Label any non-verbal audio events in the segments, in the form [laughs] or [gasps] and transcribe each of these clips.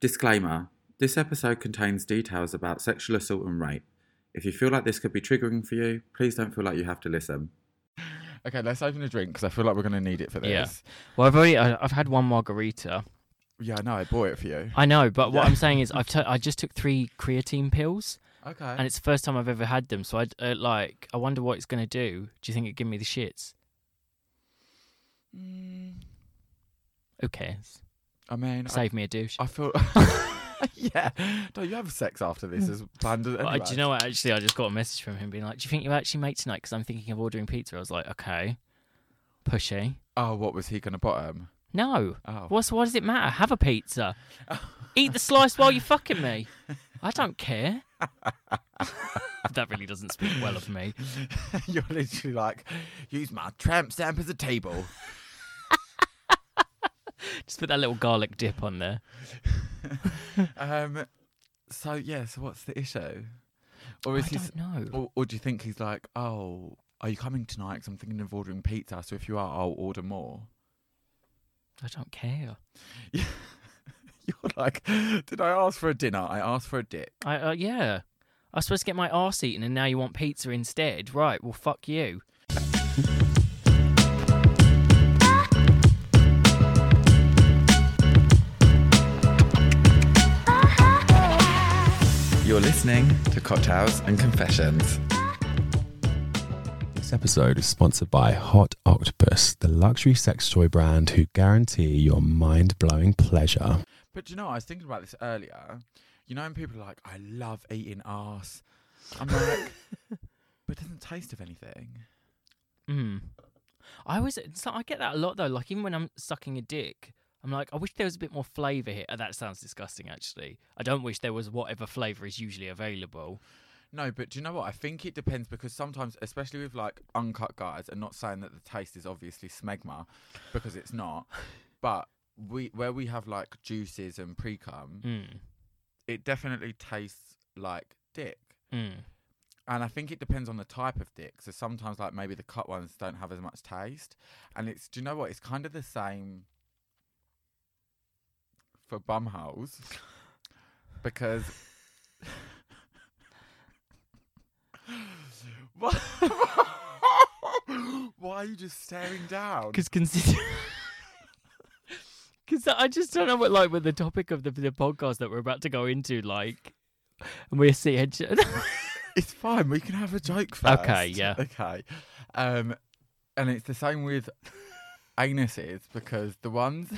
Disclaimer This episode contains details about sexual assault and rape. If you feel like this could be triggering for you, please don't feel like you have to listen. Okay, let's open a drink because I feel like we're going to need it for this. Yeah. Well, I've already I- I've had one margarita. Yeah, I know. I bought it for you. I know, but what Yeah. I'm saying is I've t- I just took three creatine pills, Okay. and it's the first time I've ever had them. So I uh, like I wonder what it's gonna do. Do you think it'd give me the shits? Mm, Who cares? I mean, I, Save me a douche. I feel. [laughs] yeah. Don't you have sex after this as planned? Anyway? I- do you know what? Actually, I just got a message from him being like, "Do you think you actually make tonight?" Because I'm thinking of ordering pizza. I was like, "Okay, pushy." Oh, what was he going to bottom? Um? No, Oh. what's what does it matter? Have a pizza. Eat the slice while you're fucking me. [laughs] I don't care. [laughs] that really doesn't speak well of me. You're literally like, use my tramp stamp as a table. [laughs] Just put that little garlic dip on there. [laughs] um. So yeah. So what's the issue? Or I is he? don't know. Or, or do you think he's like, oh, are you coming tonight? Because I'm thinking of ordering pizza. So if you are, I'll order more. I don't care. [laughs] You're like, did I ask for a dinner? I asked for a dick. I uh, yeah. I was supposed to get my arse eaten, and now you want pizza instead. Right? Well, fuck you. You're listening to Cocktails and Confessions. This episode is sponsored by Hot Octopuss, the luxury sex toy brand who guarantee your mind blowing pleasure. But do you know, I was thinking about this earlier. You know, when people are like, I love eating ass. I'm like, [laughs] but it doesn't taste of anything. Mm. I always so I get that a lot though. Like even when I'm sucking a dick, I'm like, I wish there was a bit more flavour here. Uh, That sounds disgusting, actually. I don't wish there was whatever flavour is usually available. No, but do you know what? I think it depends because sometimes, especially with like uncut guys, and not saying that the taste is obviously smegma, because it's not. [laughs] But we where we have like juices and pre cum, Mm. it definitely tastes like dick. Mm. And I think it depends on the type of dick. So sometimes, like maybe the cut ones don't have as much taste. And it's, do you know what? It's kind of the same for bum holes because. What? [laughs] Why are you just staring down? Because consider. [laughs] Because I just don't know what, like, with the topic of the, the podcast that we're about to go into, like, and we're seeing. [laughs] It's fine. We can have a joke first. Okay, yeah. Okay. Um, and it's the same with anuses because the ones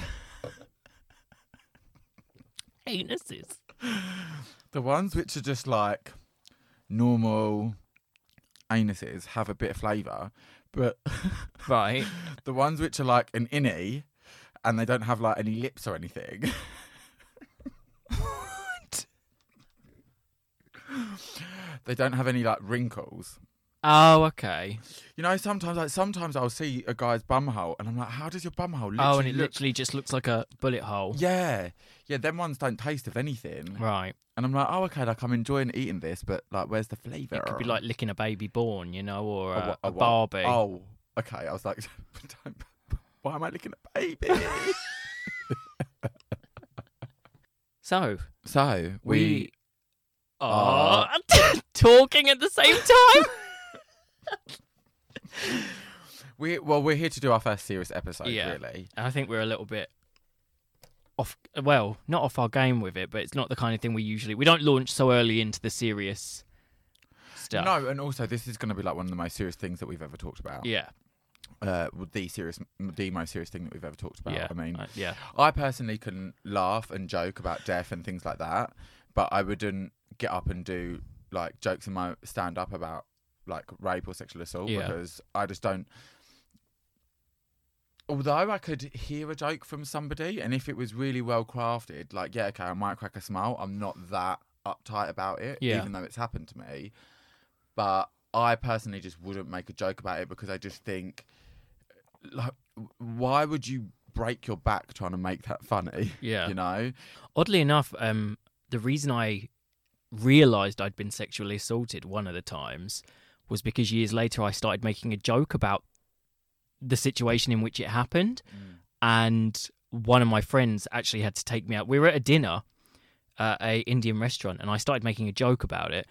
[laughs] anuses. the ones which are just like normal anuses have a bit of flavour, but [laughs] Right. the ones which are like an innie and they don't have like any lips or anything. [laughs] what? they don't have any like wrinkles. Oh, okay. You know, sometimes like sometimes I'll see a guy's bum hole, and I'm like, how does your bumhole? oh, and it look literally just looks like a bullet hole. Yeah, yeah. Them ones don't taste of anything, Right. and I'm like, oh, okay. Like I'm enjoying eating this, but like, where's the flavour? It could be like licking a baby born, you know, or A a, a a? Barbie. Oh, okay. I was like, [laughs] don't, [laughs] why am I licking a baby? [laughs] So so we, we, are talking at the same time. [laughs] we, well, we're here to do our first serious episode. Yeah. Really. And I think we're a little bit off. Well, not off our game with it, but it's not the kind of thing we usually. We don't launch so early into the serious stuff. No, and also this is going to be like one of the most serious things that we've ever talked about. Yeah. Uh, the serious, the most serious thing that we've ever talked about. yeah. I mean, uh, yeah. I personally can laugh and joke about death and things like that, but I wouldn't get up and do like jokes in my stand up about like rape or sexual assault Yeah. because I just don't. Although I could hear a joke from somebody, and if it was really well crafted, like yeah, okay, I might crack a smile. I'm not that uptight about it, Yeah. even though it's happened to me. But I personally just wouldn't make a joke about it because I just think, like, why would you break your back trying to make that funny? [laughs] Yeah. You know? Oddly enough, um, the reason I realised I'd been sexually assaulted one of the times was because years later I started making a joke about the situation in which it happened, mm. and one of my friends actually had to take me out. We were at a dinner, at a Indian restaurant, and I started making a joke about it.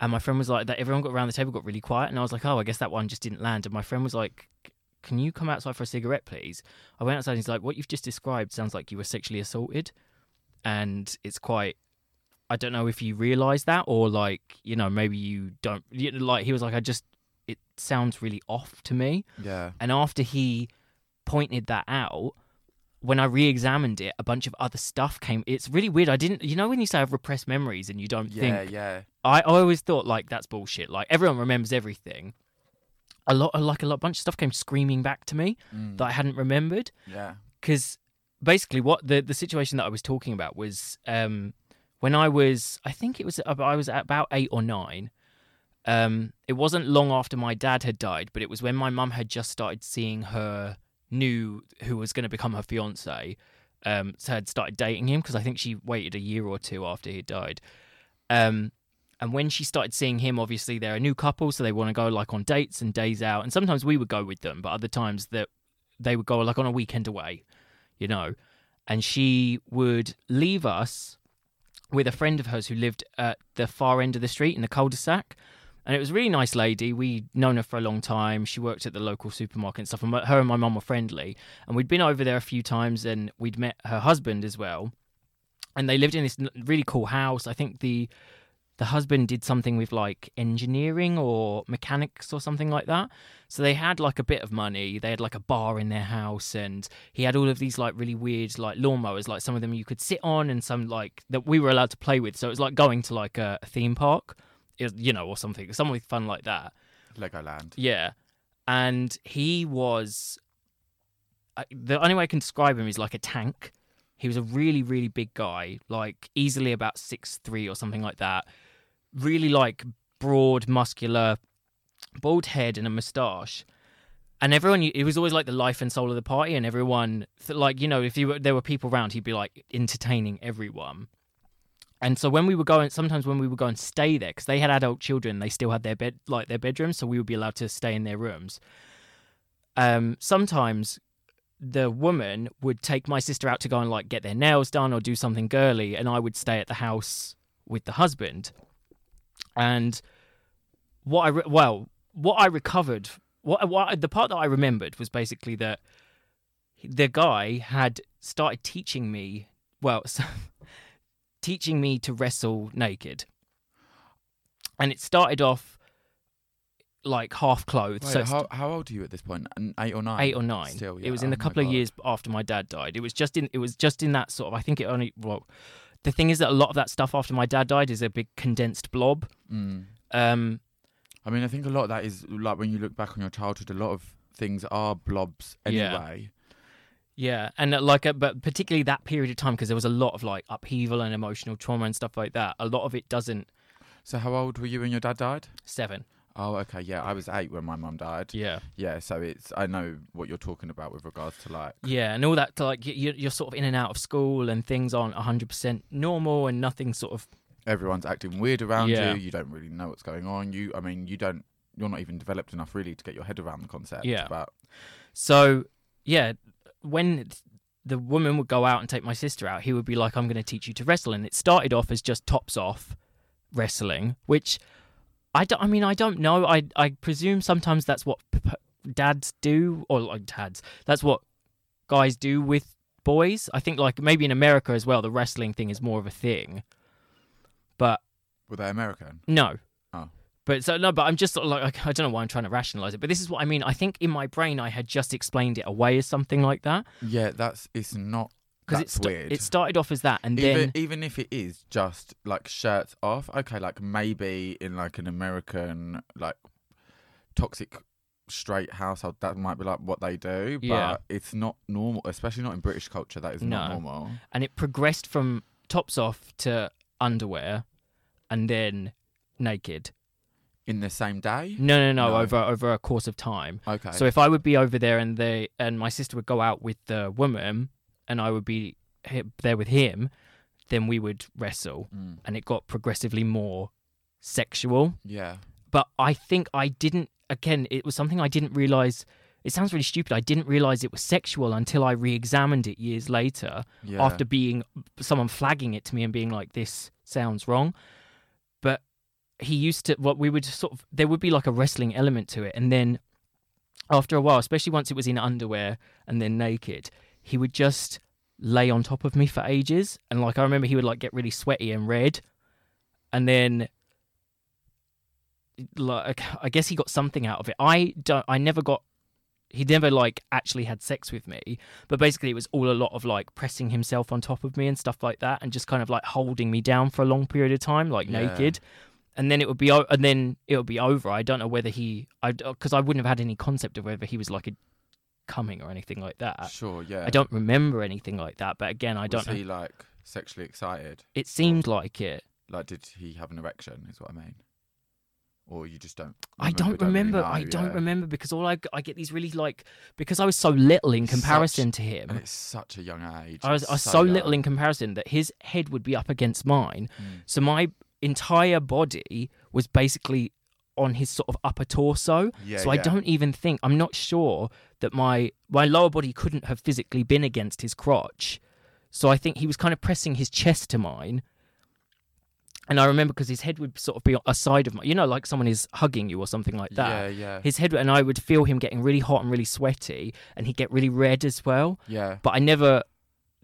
And my friend was like, "That everyone got around the table got really quiet," and I was like, "Oh, I guess that one just didn't land." And my friend was like, "Can you come outside for a cigarette, please?" I went outside. and He's like, "What you've just described sounds like you were sexually assaulted," and it's quite. I don't know if you realize that or like you know maybe you don't you know, like he was like I just it sounds really off to me Yeah. and after he pointed that out, when I re-examined it, a bunch of other stuff came. It's really weird. I didn't, you know, when you say I have repressed memories and you don't Yeah, think. yeah. I, I always thought like that's bullshit. Like everyone remembers everything. A lot, like a lot, bunch of stuff came screaming back to me Mm, that I hadn't remembered yeah. because basically what the the situation that I was talking about was um when I was I think it was I was about 8 or 9 um it wasn't long after my dad had died but it was when my mum had just started seeing her new who was going to become her fiance um so had started dating him because I think she waited a year or two after he died um and when she started seeing him obviously they're a new couple so they want to go like on dates and days out and sometimes we would go with them but other times that they would go like on a weekend away you know. And she would leave us with a friend of hers who lived at the far end of the street in the cul-de-sac. And it was a really nice lady. We'd known her for a long time. She worked at the local supermarket and stuff. And her and my mum were friendly. And we'd been over there a few times and we'd met her husband as well. And they lived in this really cool house. I think the the husband did something with like engineering or mechanics or something like that. So they had like a bit of money. They had like a bar in their house and he had all of these like really weird like lawnmowers, like some of them you could sit on and some like that we were allowed to play with. So it was like going to like a, theme park, you know, or something, something fun like that. Legoland. Yeah. And he was uh, the only way I can describe him is like a tank. He was a really, really big guy, like easily about six three or something like that. Really like broad, muscular, bald head and a moustache. And everyone, it was always like the life and soul of the party, and everyone, like you know, if you were, there were people around, he'd be like entertaining everyone. And so when we were going, sometimes when we would go and stay there, because they had adult children, they still had their bed like their bedrooms, so we would be allowed to stay in their rooms. Um, sometimes the woman would take my sister out to go and like get their nails done or do something girly, and I would stay at the house with the husband. And what I re- well, what I recovered, what, what the part that I remembered was basically that the guy had started teaching me well, so, [laughs] teaching me to wrestle naked, and it started off like half clothed. Wait, so how, how old are you at this point? Eight or nine? eight or nine. Still, yeah. It was in the Oh couple of God. years after my dad died. It was just in. It was just in that sort of. I think it only. Well, the thing is that a lot of that stuff after my dad died is a big condensed blob. Mm. Um, I mean, I think a lot of that is like when you look back on your childhood, a lot of things are blobs anyway. Yeah, and uh, like, uh, but particularly that period of time because there was a lot of like upheaval and emotional trauma and stuff like that. A lot of it doesn't. So, how old were you when your dad died? Seven. Oh, okay. Yeah, I was eight when my mum died. Yeah. Yeah, so it's I know what you're talking about with regards to like Yeah, and all that like you, you're sort of in and out of school and things aren't hundred percent normal and nothing sort of. everyone's acting weird around Yeah. you. You don't really know what's going on. You, I mean, you don't. You're not even developed enough really to get your head around the concept. Yeah. But So yeah, when the woman would go out and take my sister out, he would be like, "I'm going to teach you to wrestle," and it started off as just tops off wrestling, which I don't. I mean, I don't know. I I presume sometimes that's what p- p- dads do, or like dads. That's what guys do with boys. I think like maybe in America as well, the wrestling thing is more of a thing. But were they American? no. Oh. But so no, but I'm just sort of like I don't know why I'm trying to rationalize it, but this is what I mean. I think in my brain I had just explained it away as something like that Yeah, that's it's not. Because it, That's sta- weird. it started off as that, and even then even if it is just like shirts off, okay, like maybe in like an American like toxic straight household that might be like what they do, but Yeah. it's not normal, especially not in British culture. That is not normal. and it progressed from tops off to underwear, and then naked. In the same day. No, no, no, No. over over a course of time. Okay. So if I would be over there and they and my sister would go out with the woman, and I would be there with him, then we would wrestle, Mm, and it got progressively more sexual. yeah. but I think I didn't. Again, it was something I didn't realize it sounds really stupid. I didn't realize it was sexual until I re-examined it years later Yeah. after being someone flagging it to me and being like, "This sounds wrong." But he used to. What we would sort of there would be like a wrestling element to it, and then after a while, especially once it was in underwear and then naked, he would just lay on top of me for ages. And like I remember, he would like get really sweaty and red, and then like I guess he got something out of it. I don't. I never got. He never like actually had sex with me, but basically it was all a lot of like pressing himself on top of me and stuff like that, and just kind of like holding me down for a long period of time, like Yeah. naked. And then it would be, and then it would be over. I don't know whether he, I, because I wouldn't have had any concept of whether he was like a coming or anything like that. Sure. Yeah. I don't remember anything like that. But again, I Was don't know. he like sexually excited? It seemed like it. Like, did he have an erection? Is what I mean. Or you just don't. I don't really remember. know, I don't yeah. remember because all I I get these really like because I was so little in Such- comparison to him. And it's such a young age. I was, I was so, little in comparison that his head would be up against mine. Mm. So my entire body was basically on his sort of upper torso. Yeah, so I don't even think I'm not sure that my my lower body couldn't have physically been against his crotch. So I think he was kind of pressing his chest to mine. And I remember because his head would sort of be a side of my, you know, like someone is hugging you or something like that. Yeah, yeah, His head, and I would feel him getting really hot and really sweaty, and he'd get really red as well yeah. but I never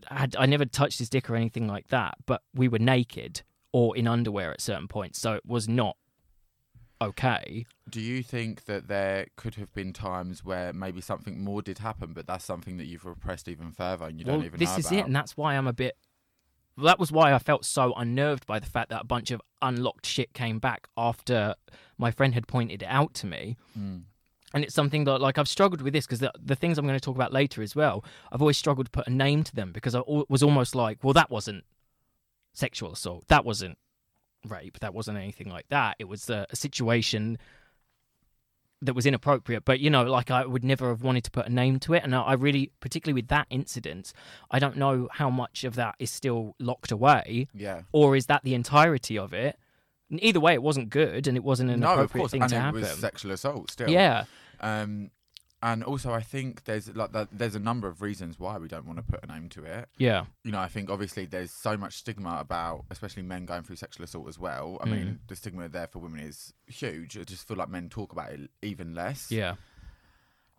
had I never touched his dick or anything like that. But we were naked or in underwear at certain points, so it was not okay. Do you think that there could have been times where maybe something more did happen, but that's something that you've repressed even further and you well, don't even know. this is about? it, and that's why I'm a bit. well, That was why I felt so unnerved by the fact that a bunch of unlocked shit came back after my friend had pointed it out to me. Mm. and it's something that like I've struggled with this because the, the things I'm going to talk about later as well. I've always struggled to put a name to them because I was almost like, well, that wasn't sexual assault, that wasn't rape, that wasn't anything like that. It was a, a situation that was inappropriate. But you know, like I would never have wanted to put a name to it, and I, really, particularly with that incident, I don't know how much of that is still locked away, Yeah. or is that the entirety of it. And Either way, it wasn't good, and it wasn't an no, of appropriate course, thing and to it happen. was sexual assault still. yeah. Um, and also, I think there's like that, there's a number of reasons why we don't want to put a name to it. Yeah. You know, I think obviously there's so much stigma about, especially men going through sexual assault as well. I Mm. mean, the stigma there for women is huge. I just feel like men talk about it even less. Yeah.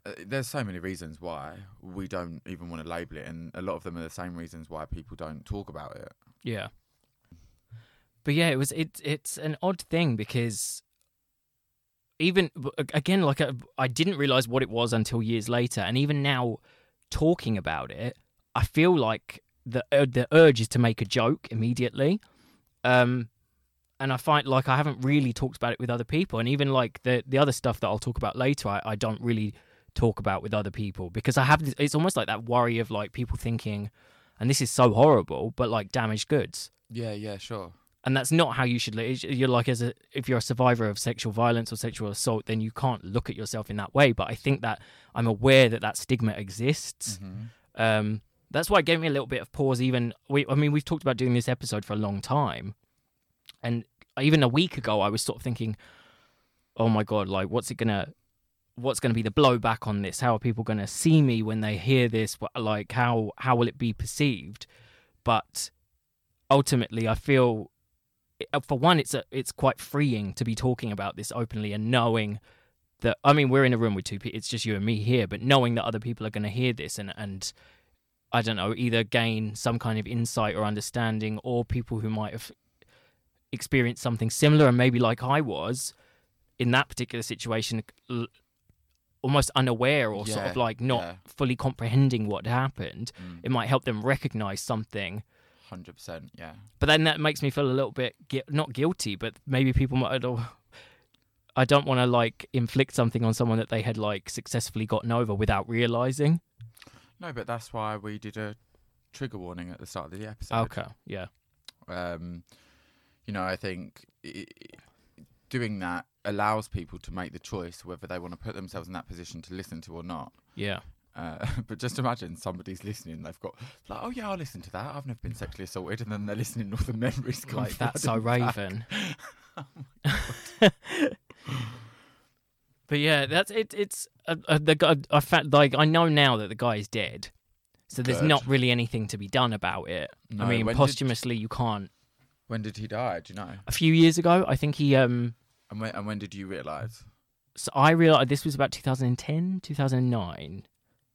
Uh, there's so many reasons why we don't even want to label it, and a lot of them are the same reasons why people don't talk about it. Yeah. But yeah, it was it it's an odd thing because even again like I, I didn't realize what it was until years later and even now talking about it, I feel like the uh, the urge is to make a joke immediately. Um and I find like I haven't really talked about it with other people and even like the the other stuff that I'll talk about later I, I don't really talk about with other people because I have this, it's almost like that worry of like people thinking and this is so horrible but like damaged goods Yeah, yeah, sure. And that's not how you should live. You're like as a if you're a survivor of sexual violence or sexual assault, then you can't look at yourself in that way. But I think that I'm aware that that stigma exists. hmm Um, that's why it gave me a little bit of pause. Even we, I mean, we've talked about doing this episode for a long time, and even a week ago, I was sort of thinking, "Oh my god, like what's it gonna?" What's going to be the blowback on this? How are people going to see me when they hear this? What, like how how will it be perceived? But ultimately, I feel for one, it's a, it's quite freeing to be talking about this openly and knowing that. I mean, we're in a room with two people; it's just you and me here. But knowing that other people are going to hear this and and I don't know, either gain some kind of insight or understanding, or people who might have experienced something similar and maybe like I was in that particular situation, almost unaware or sort of like not yeah. fully comprehending what happened. Mm. It might help them recognize something Hundred percent. Yeah. but then that makes me feel a little bit gui- not guilty, but maybe people might. oh, I don't want to like inflict something on someone that they had like successfully gotten over without realizing. No, but that's why we did a trigger warning at the start of the episode. Okay, yeah, um, you know, I think i i doing that allows people to make the choice whether they want to put themselves in that position to listen to or not. yeah, Uh, [laughs] but just imagine somebody's listening. They've got like, oh yeah, I'll listen to that. I've never been sexually assaulted, and then they're listening, and all the [laughs] memories like that's so. Raven. Oh but yeah, that's it. It's uh, uh, the guy, I found like I know now that the guy is dead, so there's Good. not really anything to be done about it. No, I mean, when did- posthumously, you can't. When did he die? Do you know? A few years ago, I think he um. And when, and when did you realise? So I realized this was about 2010, 2009,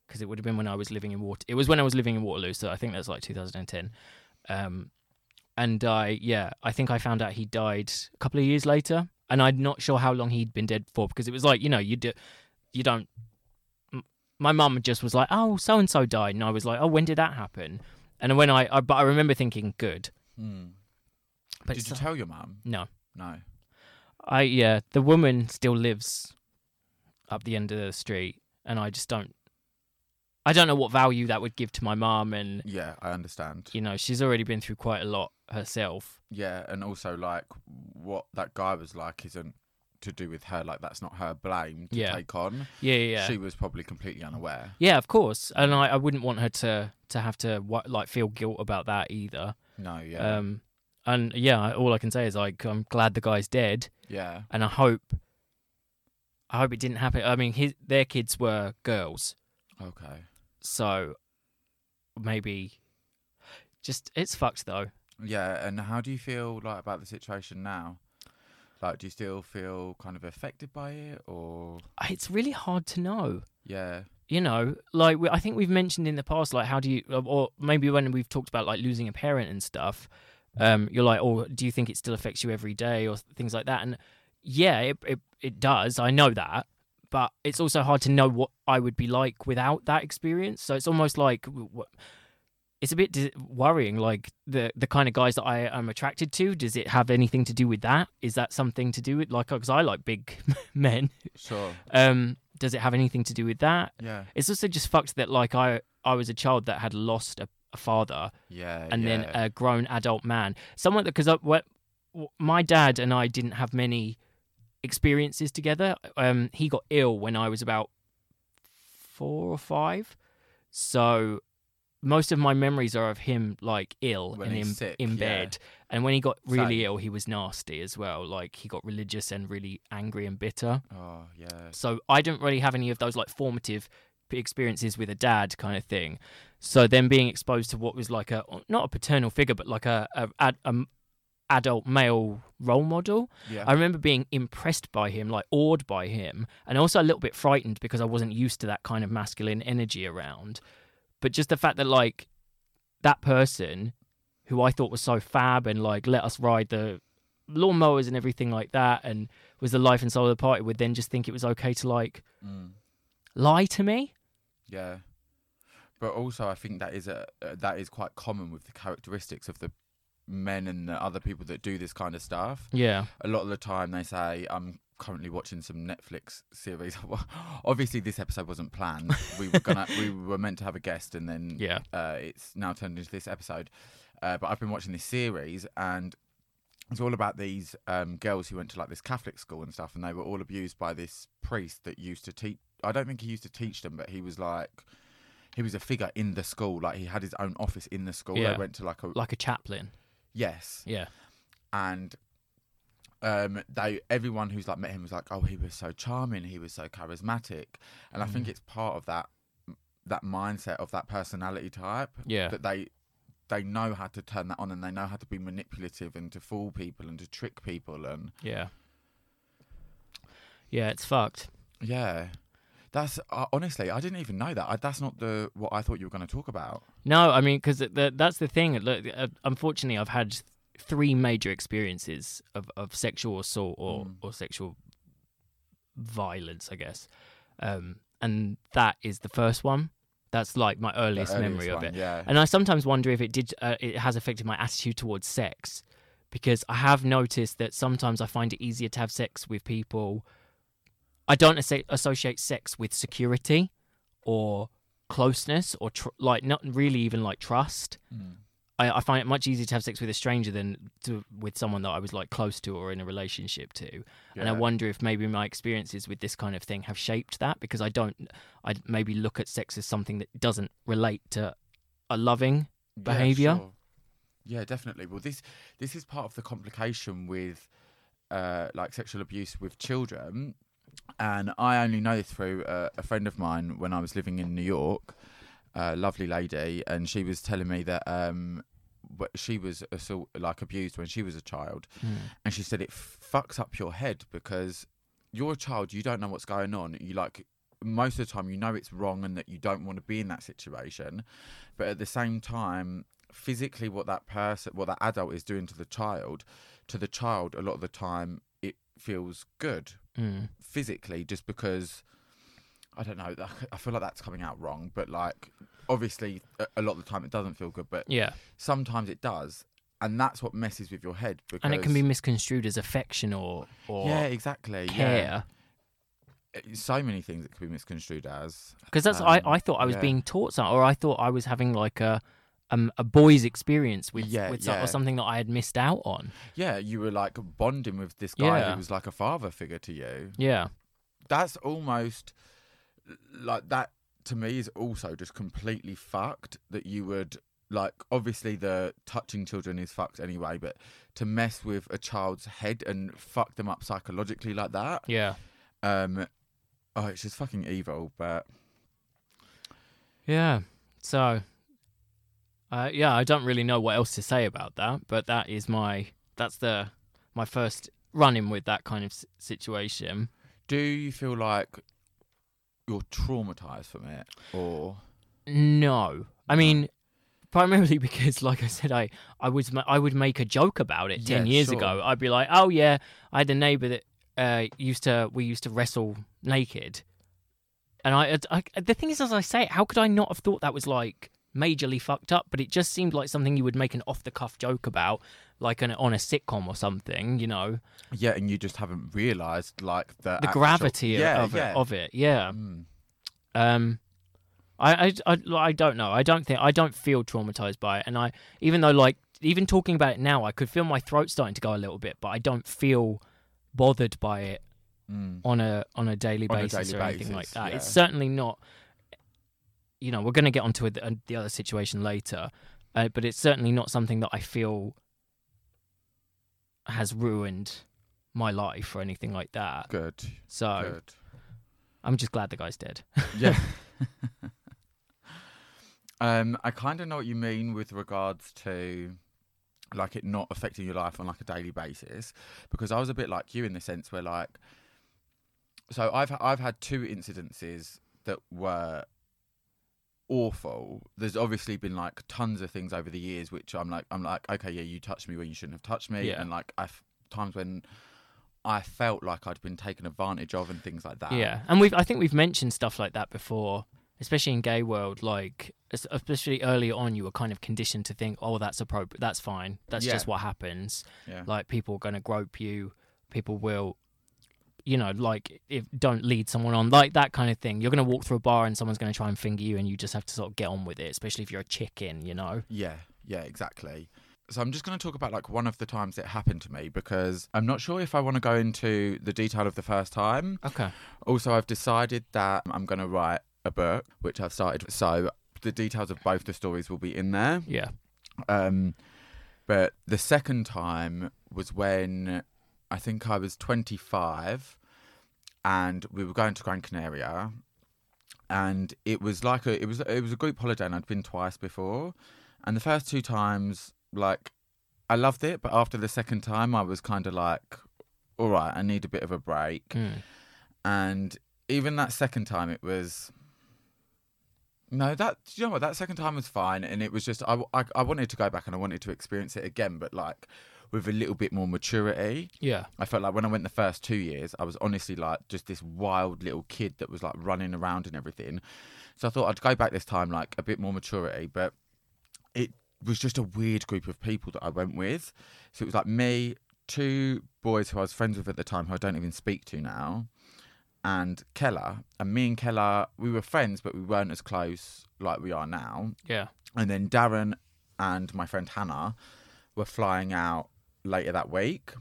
because it would have been when I was living in Water. It was when I was living in Waterloo, so I think that's like 2010. Um, and I, yeah, I think I found out he died a couple of years later, and I'm not sure how long he'd been dead for because it was like you know you do, you don't. My mum just was like, "Oh, so and so died," and I was like, "Oh, when did that happen?" And when I, I but I remember thinking, "Good," Hmm. but Did you tell your mum? no, No. I yeah, the woman still lives up the end of the street, and I just don't. I don't know what value that would give to my mum, and Yeah, I understand. you know she's already been through quite a lot herself. Yeah, and also like what that guy was like isn't to do with her. Like that's not her blame to Yeah. take on. Yeah, yeah, yeah. She was probably completely unaware. yeah, of course, and I, I wouldn't want her to to have to wa- like feel guilt about that either. No, yeah, Um, and yeah, all I can say is like I'm glad the guy's dead, yeah, and I hope. I hope it didn't happen. I mean, his their kids were girls, okay, so maybe just it's fucked though. yeah. And how do you feel like about the situation now? Like, do you still feel kind of affected by it, or It's really hard to know. yeah, You know, like we, I think we've mentioned in the past, like how do you, or maybe when we've talked about like losing a parent and stuff, um, you're like, oh, do you think it still affects you every day or things like that? And yeah, it it, it does. I know that, but it's also hard to know what I would be like without that experience. So it's almost like it's a bit worrying. Like the the kind of guys that I am attracted to, does it have anything to do with that? Is that something to do with like because I like big [laughs] men? sure, Um, does it have anything to do with that? yeah, It's also just fucked that like I I was a child that had lost a, a father yeah, and then a grown adult man. Someone that because what my dad and I didn't have many experiences together. Um, he got ill when I was about four or five, so most of my memories are of him like ill When and in sick, in yeah. bed. And when he got really Same. ill, he was nasty as well. Like he got religious and really angry and bitter. oh yeah, So I don't really have any of those like formative experiences with a dad kind of thing. So then being exposed to what was like a not a paternal figure, but like a a, ad- a m- adult male role model. yeah, I remember being impressed by him, like awed by him, and also a little bit frightened because I wasn't used to that kind of masculine energy around. But just the fact that like that person who I thought was so fab and like let us ride the lawnmowers and everything like that and was the life and soul of the party would then just think it was okay to like mm. lie to me. Yeah, but also I think that is a uh, that is quite common with the characteristics of the men and the other people that do this kind of stuff. Yeah. A lot of the time they say I'm currently watching some Netflix series. [laughs] Obviously, this episode wasn't planned. We were gonna [laughs] we were meant to have a guest, and then Yeah. uh, it's now turned into this episode. Uh, but I've been watching this series, and it's all about these um, girls who went to like this Catholic school and stuff, and they were all abused by this priest that used to teach. I don't think he used to teach them, but he was like, he was a figure in the school. Like he had his own office in the school. Yeah. They went to like a Like a chaplain. Yes, Yeah. and um they everyone who's like met him was like oh he was so charming he was so charismatic and i think Mm. it's part of that that mindset of that personality type Yeah. that they they know how to turn that on and they know how to be manipulative and to fool people and to trick people and Yeah. Yeah, it's fucked. yeah that's uh, honestly i didn't even know that I, that's not the what i thought you were going to talk about No, I mean, because that's the thing. Look, uh, unfortunately, I've had three major experiences of, of sexual assault or, Mm. or sexual violence, I guess. Um, and that is the first one. That's like my earliest, earliest memory of it. yeah And I sometimes wonder if it did. Uh, it has affected my attitude towards sex, because I have noticed that sometimes I find it easier to have sex with people. I don't asso- associate sex with security, or closeness, or tr- like not really even like trust. Mm. I, I find it much easier to have sex with a stranger than to, with someone that I was like close to or in a relationship to. And I wonder if maybe my experiences with this kind of thing have shaped that because I don't. I maybe look at sex as something that doesn't relate to a loving Yeah, behaviour. sure. Yeah, definitely. Well, this this is part of the complication with uh, like sexual abuse with children and I only know this through uh, a friend of mine when I was living in New York. A lovely lady, and she was telling me that um, she was assault, like abused when she was a child, Mm. and she said it fucks up your head because you're a child, you don't know what's going on. You like most of the time you know it's wrong and that you don't want to be in that situation, but at the same time, physically, what that person, what that adult is doing to the child, to the child, a lot of the time it feels good Mm. physically just because I don't know. I feel like that's coming out wrong, but like obviously a- lot of the time it doesn't feel good, but Yeah, sometimes it does, and that's what messes with your head. Because and it can be misconstrued as affection or or yeah, exactly. care. Yeah. So many things it could be misconstrued as. Because that's I, Um, I thought I was yeah. being taught something, or I thought I was having like a um, a boy's experience with Yeah, with yeah. or something that I had missed out on. Yeah, you were like bonding with this guy Yeah. who was like a father figure to you. Yeah, That's almost like that to me is also just completely fucked that you would like obviously the touching children is fucked anyway but to mess with a child's head and fuck them up psychologically like that yeah, um oh it's just fucking evil but yeah. So, uh, yeah, I don't really know what else to say about that, but that is my that's the my first run in with that kind of s- situation. do you feel like you're traumatized from it or No, I mean, primarily [laughs] because, like I said, I I was I would make a joke about it ten Yeah, years sure. ago. I'd be like, "Oh yeah, I had a neighbor that uh, used to we used to wrestle naked," and I, I the thing is, as I say, it, how could I not have thought that was like majorly fucked up? But it just seemed like something you would make an off the cuff joke about, like an, on a sitcom or something, you know, yeah and you just haven't realized like the the actual- gravity yeah, of yeah. it of it, yeah. Mm. Um, I, I, I, I don't know. I don't think I don't feel traumatized by it, and I even though like even talking about it now, I could feel my throat starting to go a little bit, but I don't feel bothered by it Mm. on a on a daily On a basis daily or anything like basis, that. It's certainly not. You know, we're going to get onto it, uh, the other situation later, uh, but it's certainly not something that I feel has ruined my life or anything like that. good So good I'm just glad the guy's dead. Yeah. [laughs] [laughs] um, I kind of know what you mean with regards to like it not affecting your life on like a daily basis because I was a bit like you in the sense where like so I've I've had two incidences that were awful. There's obviously been like tons of things over the years which I'm like I'm like okay yeah you touched me when you shouldn't have touched me Yeah. and like I've times when I felt like I'd been taken advantage of and things like that. Yeah, and we've I think we've mentioned stuff like that before, especially in gay world. Like, especially early on, you were kind of conditioned to think, "Oh, that's appropriate. That's fine. That's Yeah. just what happens." Yeah. Like, people are going to grope you. People will, you know, like if don't lead someone on, like that kind of thing. You're going to walk through a bar and someone's going to try and finger you, and you just have to sort of get on with it. Especially if you're a chicken, you know. Yeah, yeah, exactly. So I'm just going to talk about like one of the times it happened to me because I'm not sure if I want to go into the detail of the first time. Okay. Also, I've decided that I'm going to write a book, which I've started. So the details of both the stories will be in there. Yeah. Um, but the second time was when I think I was 25 and we were going to Gran Canaria. And it was like a it was it was a group holiday and I'd been twice before. And the first two times like I loved it but after the second time I was kind of like all right I need a bit of a break. Mm. and even that second time it was no that you know what? That second time was fine and it was just I, I, I wanted to go back and i wanted to experience it again but like with a little bit more maturity Yeah. i felt like when i went the first two years i was honestly like just this wild little kid that was like running around and everything so i thought i'd go back this time like a bit more maturity but it was just a weird group of people that i went with so it was like me two boys who i was friends with at the time who i don't even speak to now and Keller. And me and Keller, we were friends, but we weren't as close like we are now. Yeah. And then Darren and my friend Hannah were flying out later that week,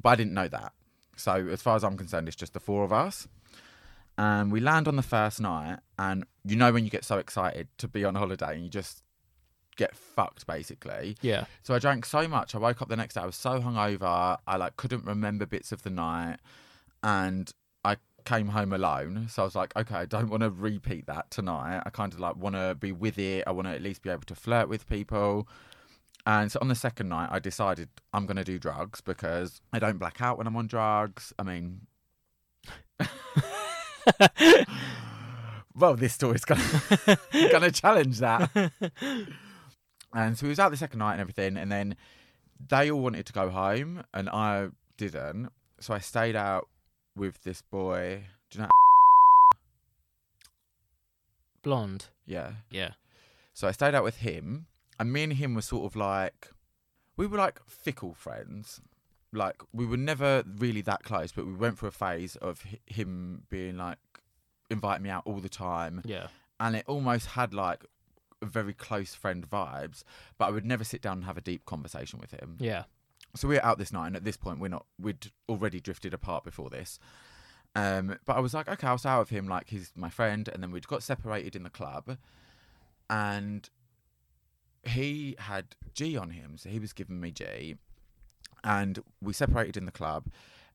but I didn't know that. So as far as I'm concerned, it's just the four of us. And we land on the first night, and you know when you get so excited to be on holiday and you just get fucked basically. Yeah. So I drank so much. I woke up the next day. I was so hungover. I like couldn't remember bits of the night, and I came home alone. So I was like, okay, I don't want to repeat that tonight. I kind of like want to be with it. I want to at least be able to flirt with people. And so on the second night, I decided I'm going to do drugs because I don't black out when I'm on drugs. I mean, [laughs] well, this story's going [laughs] to challenge that. [laughs] And so we was out the second night and everything, and then they all wanted to go home, and I didn't. So I stayed out with this boy. Do you know? Blonde. Yeah. Yeah. So I stayed out with him, and me and him were sort of like, we were like fickle friends. Like we were never really that close, but we went through a phase of hi- him being like, inviting me out all the time, Yeah. and it almost had like very close friend vibes. But I would never sit down and have a deep conversation with him. Yeah. so we were out this night, and at this point, we're not. We'd already drifted apart before this. Um, but I was like, okay, I'll stay out with him. Like he's my friend, and then we'd got separated in the club, and he had G on him, so he was giving me G, and we separated in the club.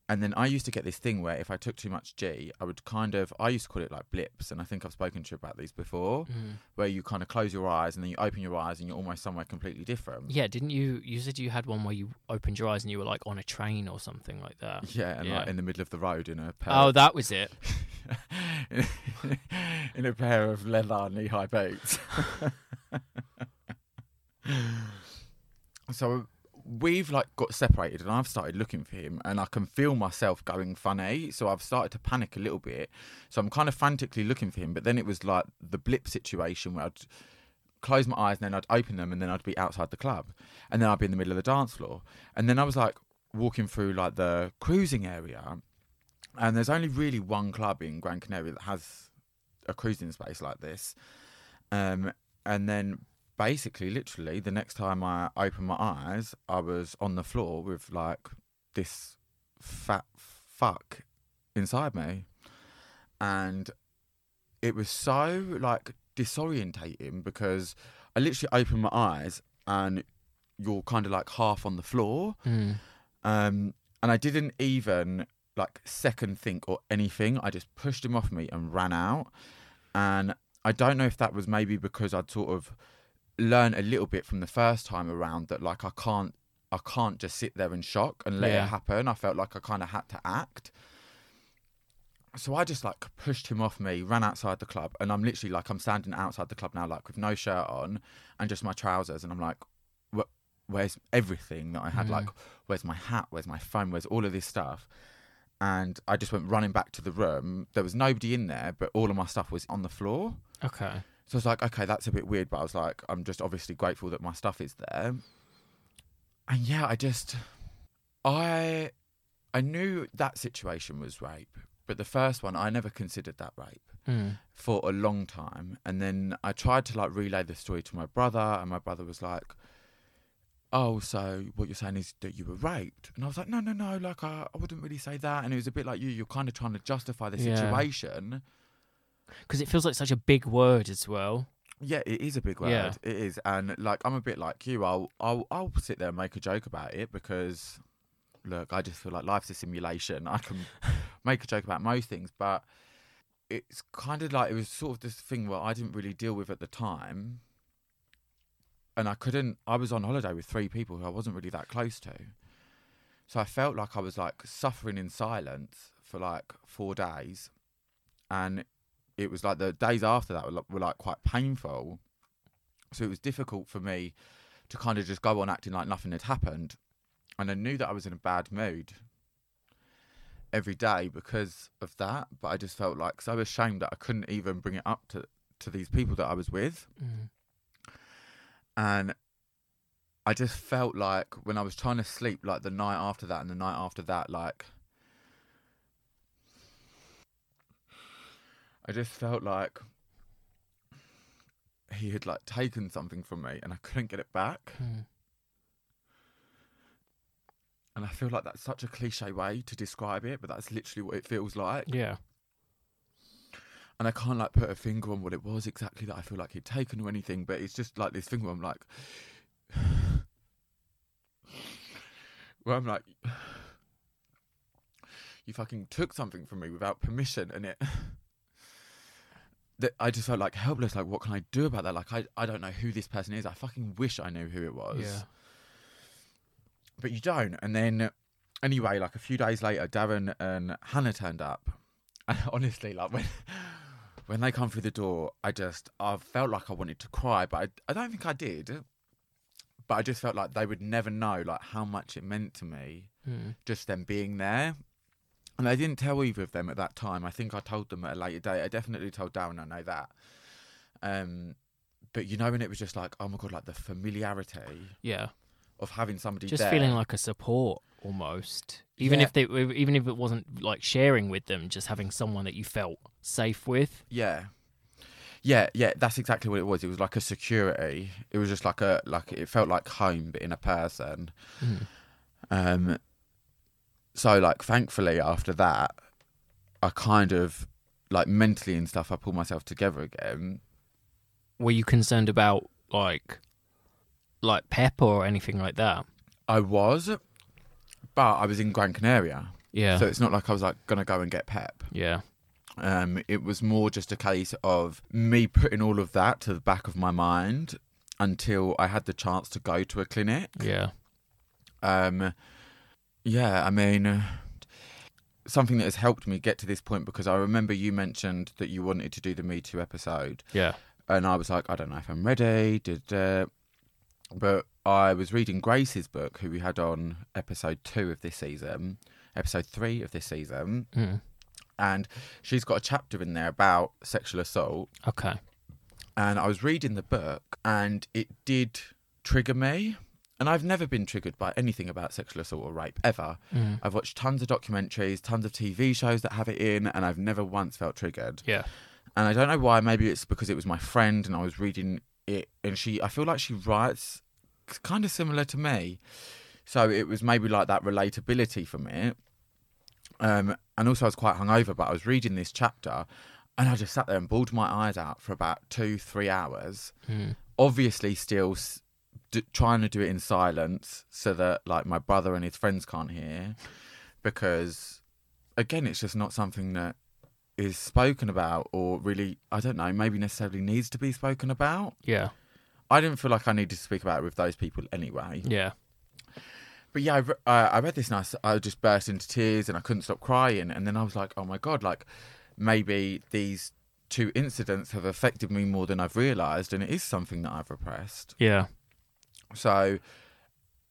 And then I used to get this thing where if I took too much G, I would kind of I used to call it like blips, and I think I've spoken to you about these before, Mm. where you kind of close your eyes and then you open your eyes and you're almost somewhere completely different. Yeah, didn't you? You said you had one where you opened your eyes and you were like on a train or something like that. Yeah, and Yeah. like in the middle of the road in a pair Oh, of that was it. in, [laughs] in a pair of leather knee-high boots. [laughs] [sighs] so we've like got separated, and I've started looking for him, and I can feel myself going funny. So I've started to panic a little bit. So I'm kind of frantically looking for him, but then it was like the blip situation where I'd close my eyes and then I'd open them and then I'd be outside the club and then I'd be in the middle of the dance floor and then I was like walking through like the cruising area and there's only really one club in Gran Canaria that has a cruising space like this. Um, and then basically, literally, the next time I opened my eyes, I was on the floor with like this fat fuck inside me, and it was so like disorientating because I literally opened my eyes and you're kind of like half on the floor Mm. um, and I didn't even like second think or anything. I just pushed him off me and ran out. And I don't know if that was maybe because I'd sort of learned a little bit from the first time around that like I can't I can't just sit there in shock and let Yeah. it happen. I felt like I kind of had to act. So I just like pushed him off me, ran outside the club, and I'm literally like I'm standing outside the club now, like with no shirt on and just my trousers, and I'm like, where's everything that I had? Mm. Like, where's my hat? Where's my phone? Where's all of this stuff? And I just went running back to the room. There was nobody in there, but all of my stuff was on the floor. Okay. So I was like, okay, that's a bit weird, but I was like, I'm just obviously grateful that my stuff is there. And yeah, I just, I, I knew that situation was rape, but the first one I never considered that rape Mm. for a long time. And then I tried to like relay the story to my brother, and my brother was like, Oh, so what you're saying is that you were raped? And I was like, No, no, no, like I, I wouldn't really say that. And it was a bit like you, you're kind of trying to justify the Yeah. situation. Because it feels like such a big word as well. Yeah, it is a big word. Yeah. It is, and like I'm a bit like you. I'll I'll I'll sit there and make a joke about it because look, I just feel like life's a simulation. [laughs] I can make a joke about most things, but it's kind of like it was sort of this thing where I didn't really deal with at the time, and I couldn't. I was on holiday with three people who I wasn't really that close to, so I felt like I was like suffering in silence for like four days, and it was like the days after that were, like- were like quite painful. So it was difficult for me to kind of just go on acting like nothing had happened. And I knew that I was in a bad mood every day because of that. But I just felt like so ashamed that I couldn't even bring it up to, to these people that I was with. Mm. And I just felt like when I was trying to sleep, like the night after that and the night after that, like I just felt like he had like taken something from me and I couldn't get it back. Mm. And I feel like that's such a cliche way to describe it, but that's literally what it feels like. Yeah. And I can't like put a finger on what it was exactly that I feel like he'd taken or anything, but it's just like this thing where I'm like, [sighs] where I'm like, [sighs] you fucking took something from me without permission, and it. [laughs] That I just felt like helpless. Like, what can I do about that? Like, I, I don't know who this person is. I fucking wish I knew who it was. Yeah. But you don't. And then, anyway, like a few days later, Darren and Hannah turned up. [laughs] And honestly, like when when they come through the door, I just I felt like I wanted to cry, but I, I don't think I did. But I just felt like they would never know like how much it meant to me Mm. just them being there. And I didn't tell either of them at that time. I think I told them at a later date. I definitely told Darren I know that. Um, but you know when it was just like, oh my god, like the familiarity Yeah. of having somebody Just there. feeling like a support almost. Even Yeah. if they even if it wasn't like sharing with them, just having someone that you felt safe with. Yeah. Yeah, yeah, that's exactly what it was. It was like a security. It was just like a like it felt like home but in a person. Mm. Um so like thankfully after that I kind of like mentally and stuff I pulled myself together again. Were you concerned about like like PEP or anything like that? I was but I was in Gran Canaria. Yeah. So it's not like I was like gonna go and get PEP. yeah. Um, it was more just a case of me putting all of that to the back of my mind until I had the chance to go to a clinic. Yeah. Um, yeah, I mean, uh, something that has helped me get to this point because I remember you mentioned that you wanted to do the Me Too episode, Yeah. and I was like, I don't know if I'm ready. Did uh, but I was reading Grace's book, who we had on episode two of this season, episode three of this season, Mm. and she's got a chapter in there about sexual assault. Okay. And I was reading the book, and it did trigger me. And I've never been triggered by anything about sexual assault or rape ever. Mm. I've watched tons of documentaries, tons of TV shows that have it in, and I've never once felt triggered. Yeah. And I don't know why. Maybe it's because it was my friend and I was reading it, and she, I feel like she writes kind of similar to me. So it was maybe like that relatability from it. Um, and also, I was quite hungover, but I was reading this chapter, and I just sat there and bawled my eyes out for about two, three hours. Mm. Obviously, still d- trying to do it in silence so that like my brother and his friends can't hear, because again, it's just not something that is spoken about or really I don't know maybe necessarily needs to be spoken about. Yeah. I didn't feel like I needed to speak about it with those people anyway. Yeah. But yeah, I, re- I, I read this and I just burst into tears and I couldn't stop crying. And then I was like, oh my God, like maybe these two incidents have affected me more than I've realised. And it is something that I've repressed. Yeah. So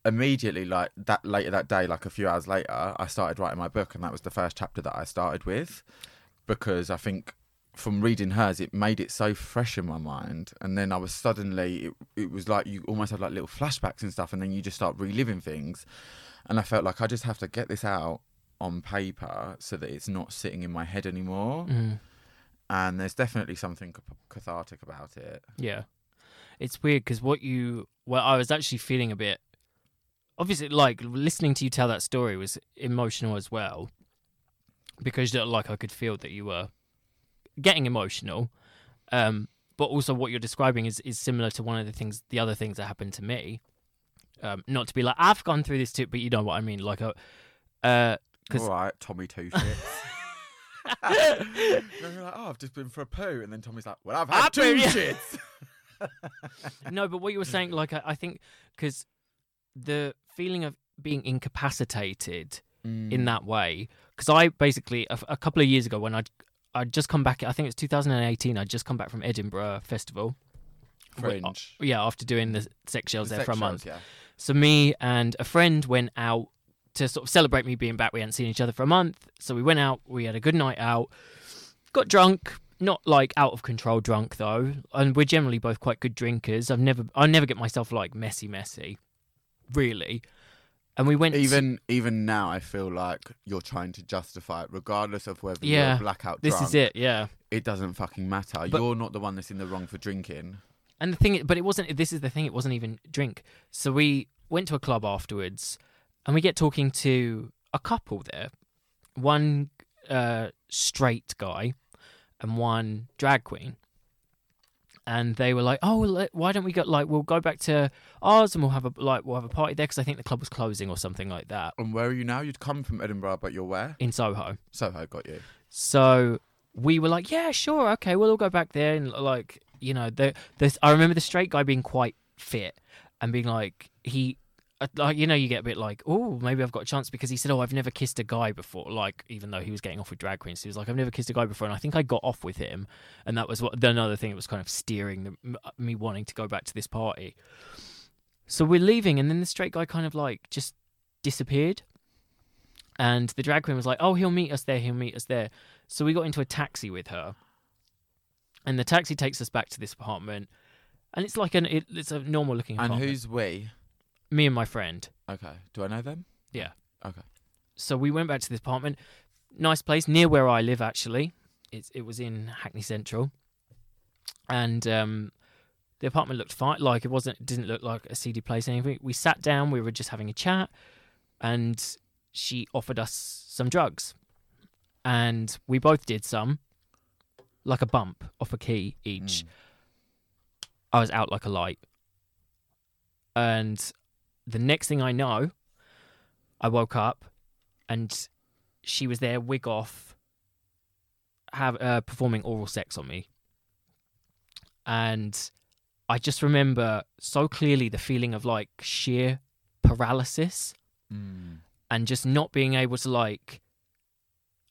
immediately, like that later that day, like a few hours later, I started writing my book. And that was the first chapter that I started with because I think from reading hers, it made it so fresh in my mind. And then I was suddenly, it, it was like you almost have like little flashbacks and stuff, and then you just start reliving things. And I felt like I just have to get this out on paper so that it's not sitting in my head anymore. Mm. And there's definitely something cathartic about it. Yeah. It's weird because what you, well, I was actually feeling a bit, obviously, like listening to you tell that story was emotional as well. Because, uh, like, I could feel that you were getting emotional. Um, but also, what you're describing is, is similar to one of the things, the other things that happened to me. Um, not to be like, I've gone through this too, but you know what I mean. Like, a, uh, 'Cause- All right, Tommy Two [laughs] Shits. [laughs] You're like, oh, I've just been for a poo, and then Tommy's like, well, I've had I've two been- shits. [laughs] no, but what you were saying, like, I, I think, because the feeling of being incapacitated Mm. in that way because I basically a, a couple of years ago when I'd I'd just come back I think it was 2018 I'd just come back from Edinburgh Festival Wait, Fringe. yeah after doing the sex shells The there sex for a shows, month Yeah. so me and a friend went out to sort of celebrate me being back we hadn't seen each other for a month so we went out we had a good night out got drunk not like out of control drunk though and we're generally both quite good drinkers I've never I never get myself like messy messy really and we went to- Even even now, I feel like you're trying to justify it, regardless of whether Yeah, you're blackout drunk. This is it yeah It doesn't fucking matter. But- you're not the one that's in the wrong for drinking. And the thing, but it wasn't. This is the thing. It wasn't even drink. So we went to a club afterwards, and we get talking to a couple there. One uh, straight guy, and one drag queen. and they were like, "Oh, why don't we go? Like, we'll go back to ours and we'll have a like we'll have a party there because I think the club was closing or something like that And where are you now? You'd come from Edinburgh, but you're where? in Soho." Soho got you. So we were like, "Yeah, sure, okay, we'll all go back there." And like, you know, the this I remember the straight guy being quite fit and being like, he. Uh, Like you know, you get a bit like, oh, maybe I've got a chance because he said, oh, I've never kissed a guy before. Like, even though he was getting off with drag queens, he was like, I've never kissed a guy before, and I think I got off with him, and that was what the another thing that was kind of steering the, me wanting to go back to this party. So we're leaving, and then the straight guy kind of like just disappeared, and the drag queen was like, "Oh, he'll meet us there. He'll meet us there." So we got into a taxi with her, and the taxi takes us back to this apartment, and it's like an it, it's a normal looking And apartment. who's we? Me and my friend? Okay. Do I know them? Yeah. Okay. So we went back to this apartment, nice place near where I live. Actually, it's it was in Hackney Central, and um, the apartment looked fine. Like it wasn't, it didn't look like a seedy place. or anything. We sat down. We were just having a chat, and she offered us some drugs, and we both did some, like a bump off a key each. Mm. I was out like a light. And the next thing I know, I woke up and she was there, wig off, have uh, performing oral sex on me. And I just remember so clearly the feeling of like sheer paralysis Mm. and just not being able to like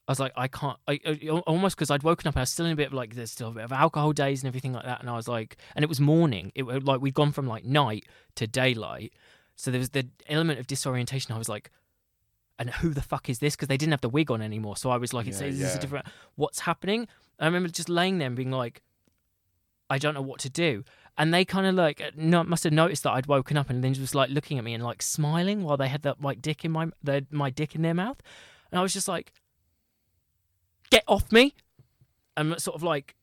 I was like I can't I, I almost because I'd woken up and I was still in a bit of like there's still a bit of alcohol daze and everything like that and I was like and it was morning it was like we'd gone from like night to daylight so there was the element of disorientation. I was like and who the fuck is this? Because they didn't have the wig on anymore. So I was like it's Yeah, is this a different what's happening? I remember just laying there and being like I don't know what to do. And they kind of like uh, no, must have noticed that I'd woken up and then just like looking at me and like smiling while they had that like dick in my their, my dick in their mouth, and I was just like, "Get off me!" and sort of like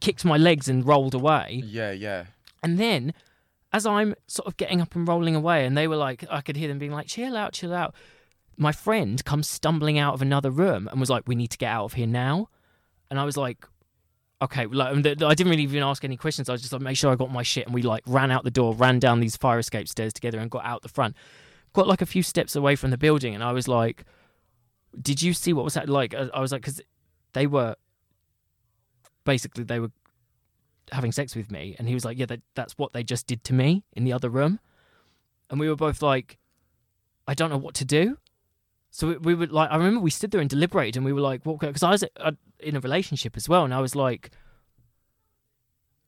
kicked my legs and rolled away. Yeah, yeah. And then, as I'm sort of getting up and rolling away, and they were like, I could hear them being like, "Chill out, chill out." My friend comes stumbling out of another room and was like, "We need to get out of here now," and I was like, okay, like I didn't really even ask any questions. I just like, make sure I got my shit, and we like ran out the door, ran down these fire escape stairs together, and got out the front. Got like a few steps away from the building, and I was like, "Did you see what was that like?" I I was like, because they were basically they were having sex with me, and he was like, "Yeah, that, that's what they just did to me in the other room," and we were both like, "I don't know what to do." So we, we were like, I remember we stood there and deliberated, and we were like, "What?" Because I was uh, in a relationship as well, and I was like,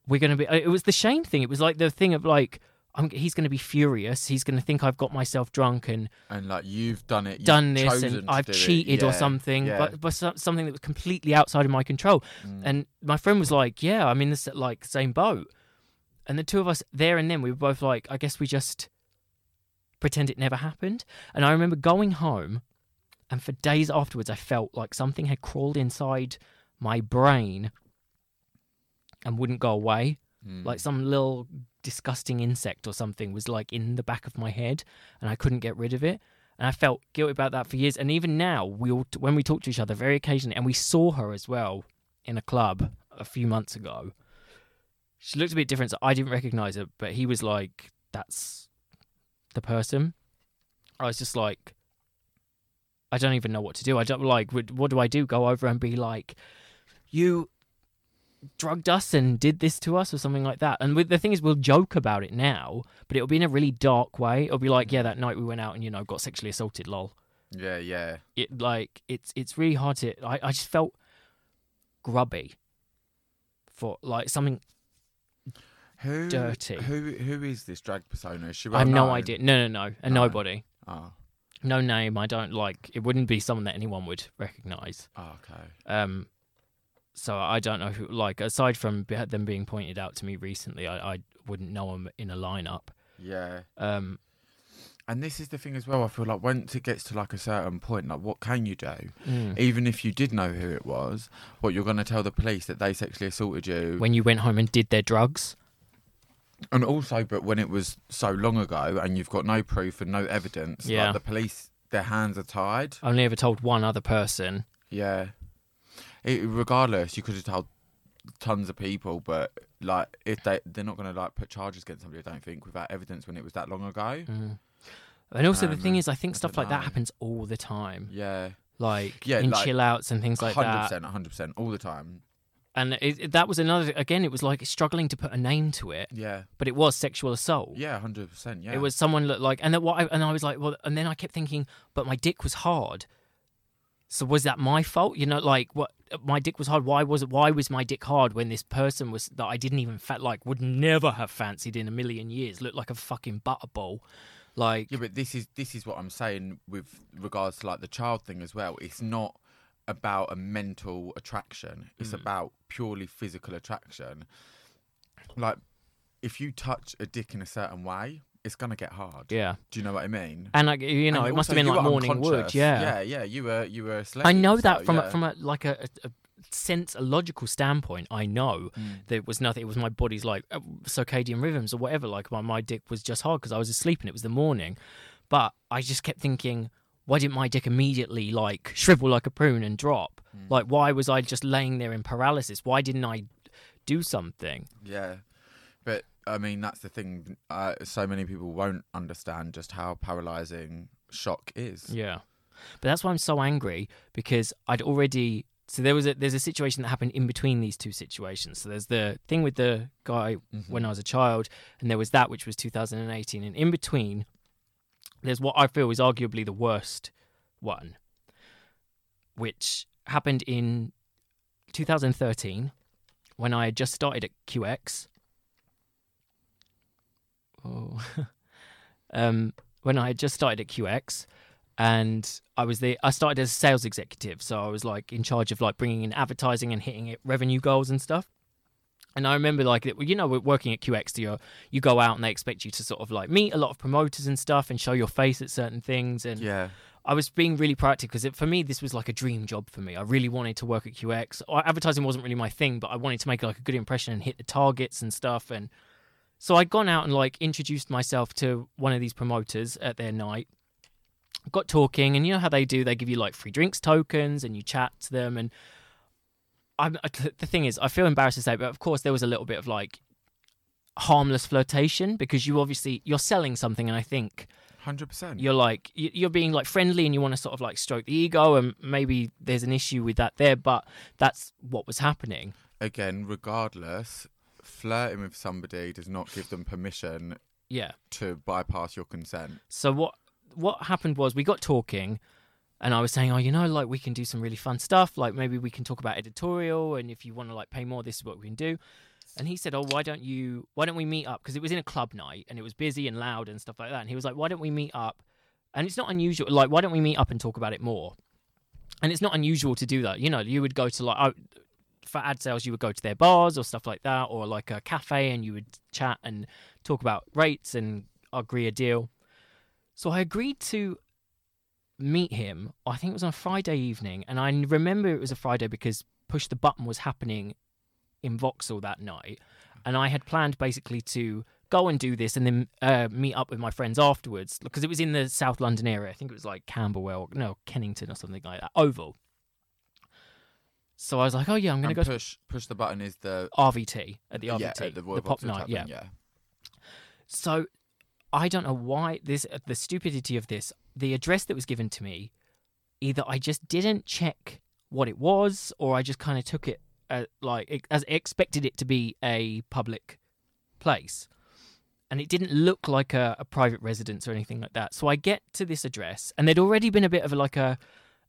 "We're gonna be." It was the Shane thing. It was like the thing of like, I'm, he's gonna be furious. He's gonna think I've got myself drunk and And like you've done it, you've done this, and I've cheated or something, yeah. but but so- something that was completely outside of my control. Mm. And my friend was like, "Yeah, I'm in this like same boat." And the two of us there and then we were both like, "I guess we just pretend it never happened." And I remember going home, and for days afterwards, I felt like something had crawled inside my brain and wouldn't go away. Mm. Like some little disgusting insect or something was like in the back of my head, and I couldn't get rid of it. And I felt guilty about that for years. And even now, we all, when we talk to each other very occasionally, and we saw her as well in a club a few months ago. She looked a bit different, so I didn't recognize her. But he was like, "That's the person." I was just like, I don't even know what to do. I don't like. What, what do I do? Go over and be like, "You drugged us and did this to us," or something like that. And with, the thing is, we'll joke about it now, but it'll be in a really dark way. It'll be like, "Yeah, that night we went out and you know got sexually assaulted." Lol yeah, yeah. it like it's it's really hard to I, I just felt grubby for like something Who Dirty. Who who is this drag persona? Is she I have no idea. No, no, no, and No. nobody, Oh, no name. I don't like. It wouldn't be someone that anyone would recognize. oh, okay. Um, so I don't know who. Like aside from them being pointed out to me recently, I I wouldn't know them in a lineup. Yeah. Um, And this is the thing as well. I feel like once it gets to like a certain point, like what can you do? mm. Even if you did know who it was, what you're going to tell the police that they sexually assaulted you, when you went home and did their drugs. and also, but when it was so long ago and you've got no proof and no evidence, Yeah. like the police, their hands are tied. I only ever told one other person. Yeah. It, regardless, you could have told tons of people, but like if they they're not gonna like put charges against somebody, I don't think, without evidence when it was that long ago. Mm. And also the Um, thing is, I think I stuff like that happens all the time, Yeah, like Yeah, in like, chill outs and things like hundred that. percent, hundred percent, all the time. And it, it- that was another. Again, it was like struggling to put a name to it, Yeah, but it was sexual assault. yeah, hundred percent. Yeah, It was someone looked like, and then what? I, and I was like, well, and then I kept thinking, but my dick was hard. So was that my fault? You know, like what? My dick was hard. Why was it? Why was my dick hard when this person was that I didn't even fa- like would never have fancied in a million years looked like a fucking butterball, like Yeah, but this is this is what I'm saying with regards to like the child thing as well. It's not about a mental attraction. It's Mm. about purely physical attraction. Like if you touch a dick in a certain way, it's gonna get hard. yeah. Do you know what I mean? And like you know, And it must have been like morning wood. Yeah. yeah, yeah. You were you were slave. I know that so, from yeah. a, from a like a, a, a sense, a logical standpoint. I know Mm. there was nothing. It was my body's like uh, circadian rhythms or whatever. Like my, my dick was just hard because I was asleep and it was the morning. But I just kept thinking, why didn't my dick immediately like shrivel like a prune and drop? Mm. Like why was I just laying there in paralysis? Why didn't I do something? Yeah, but I mean that's the thing. Uh, so many people won't understand just how paralyzing shock is. Yeah. But that's why I'm so angry because I'd already so there was a there's a situation that happened in between these two situations. So there's the thing with the guy Mhm. when I was a child, and there was that which was 2018, and in between, there's what I feel is arguably the worst one, which happened in 2013 when I had just started at QX. Oh, [laughs] um, when I had just started at QX, and I was the I started as a sales executive, so I was like in charge of like bringing in advertising and hitting it revenue goals and stuff. And I remember like you know we're working at QX, you you go out and they expect you to sort of like meet a lot of promoters and stuff and show your face at certain things. And Yeah, I was being really proactive because for me this was like a dream job for me. I really wanted to work at QX. Advertising wasn't really my thing, but I wanted to make like a good impression and hit the targets and stuff. And so I'd gone out and like introduced myself to one of these promoters at their night. Got talking, and you know how they do? They give you like free drinks tokens, and you chat to them. And I'm the thing is, I feel embarrassed to say, but of course there was a little bit of like harmless flirtation because you obviously you're selling something, and I think hundred percent. you're like you- you're being like friendly and you want to sort of like stroke the ego and maybe there's an issue with that there but that's what was happening Again, regardless, flirting with somebody does not give them permission yeah to bypass your consent. so what what happened was we got talking and I was saying, oh, you know, like we can do some really fun stuff. Like maybe we can talk about editorial, and if you want to like pay more, this is what we can do. And he said, oh, why don't you? Why don't we meet up? Because it was in a club night and it was busy and loud and stuff like that. And he was like, why don't we meet up? And it's not unusual. Like, why don't we meet up and talk about it more? And it's not unusual to do that. You know, you would go to like for ad sales, you would go to their bars or stuff like that, or like a cafe, and you would chat and talk about rates and agree a deal. So I agreed to meet him. I think it was on a Friday evening, and I remember it was a Friday because Push the Button was happening in Vauxhall that night, and I had planned basically to go and do this and then uh, meet up with my friends afterwards because it was in the South London area. I think it was like Camberwell, no Kennington or something like that, Oval. So I was like, oh yeah, I'm gonna And go to push push the button is the RVT at the RVT, yeah at the, the pop night, yeah. yeah. So I don't know why this uh, the stupidity of this. The address that was given to me, either I just didn't check what it was, or I just kind of took it uh, like it- as expected it to be a public place, and it didn't look like a, a private residence or anything like that. So I get to this address, and there'd already been a bit of a, like a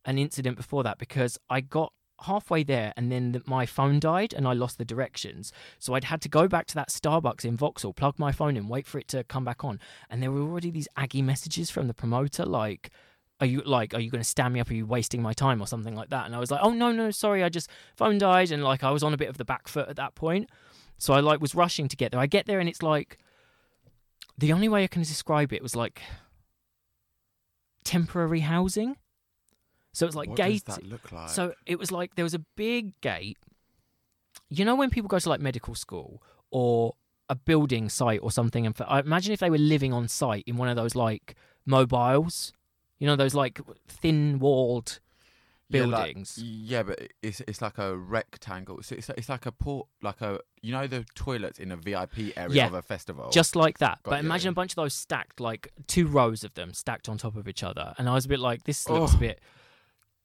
an incident before that because I got halfway there and then the, my phone died and I lost the directions. So I'd had to go back to that Starbucks in Vauxhall, plug my phone in, wait for it to come back on. And there were already these aggy messages from the promoter like, are you like, are you going to stand me up? Are you wasting my time or something like that? And I was like, oh no, no, sorry, I just phone died and like I was on a bit of the back foot at that point. So I like was rushing to get there. I get there and it's like the only way I can describe it was like temporary housing. So it's like what gate. does that look like? So it was like there was a big gate. You know when people go to like medical school or a building site or something, and for, I imagine if they were living on site in one of those like mobiles, you know those like thin walled Yeah, like- buildings. Yeah, but it's it's like a rectangle. So it's it's like a port, like a you know the toilets in a VIP area Yeah. of a festival. just like that. Got But imagine a bunch of those stacked, like two rows of them stacked on top of each other. And I was a bit like, this looks a Oh. bit,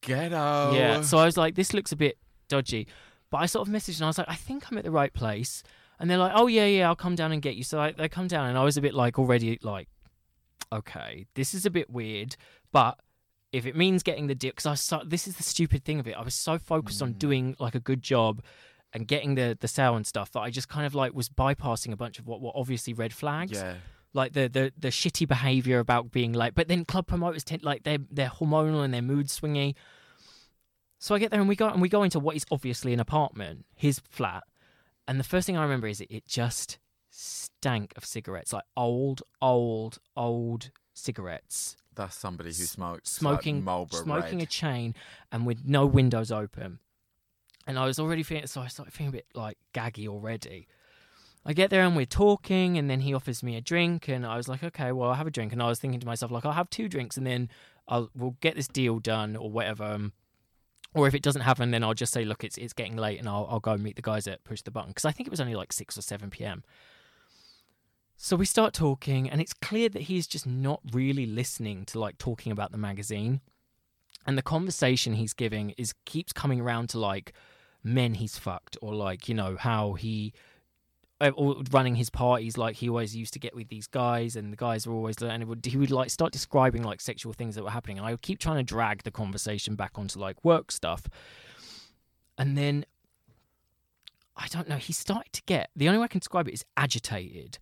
ghetto. yeah. So I was like, this looks a bit dodgy. But I sort of messaged and I was like, I think I'm at the right place. And they're like, oh yeah, yeah, I'll come down and get you. So I, they come down and I was a bit like already like, okay, this is a bit weird, but. If it means getting the deal, because I so, this is the stupid thing of it. I was so focused on Mm. doing like a good job and getting the the sale and stuff that I just kind of like was bypassing a bunch of what were obviously red flags yeah. Like the the the shitty behavior about being late. But then club promoters tend like they're they're hormonal and they're mood swingy. So I get there and we go and we go into what is obviously an apartment, his flat, and the first thing I remember is it, it just stank of cigarettes, like old, old, old cigarettes, That's somebody who smokes smoking like Marlboro smoking Red. a chain, and with no windows open. And I was already feeling so I started feeling a bit like gaggy already. I get there and we're talking, and then he offers me a drink, and I was like, okay, well, I'll have a drink. And I was thinking to myself, like, I'll have two drinks, and then I'll we'll get this deal done or whatever. Um, or if it doesn't happen, then I'll just say, look, it's it's getting late, and I'll I'll go and meet the guys at Push the Button because I think it was only like six or seven p.m. So we start talking, and it's clear that he's just not really listening to like talking about the magazine. And the conversation he's giving is keeps coming around to like men he's fucked, or like you know how he, Uh, running his parties like he always used to get with these guys, and the guys were always and would, he would like start describing like sexual things that were happening, and I would keep trying to drag the conversation back onto like work stuff, and then I don't know. He started to get the only way I can describe it is agitated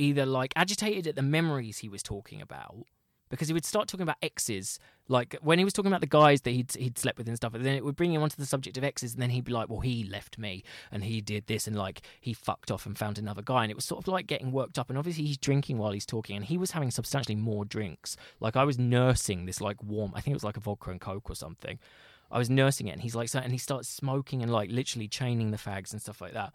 either like agitated at the memories he was talking about because he would start talking about exes like when he was talking about the guys that he'd, he'd slept with and stuff and then it would bring him onto the subject of exes and then he'd be like well he left me and he did this and like he fucked off and found another guy and it was sort of like getting worked up and obviously he's drinking while he's talking and he was having substantially more drinks. Like i was nursing this like warm i think it was like a vodka and coke or something. I was nursing it and he's like so and he starts smoking and like literally chaining the fags and stuff like that.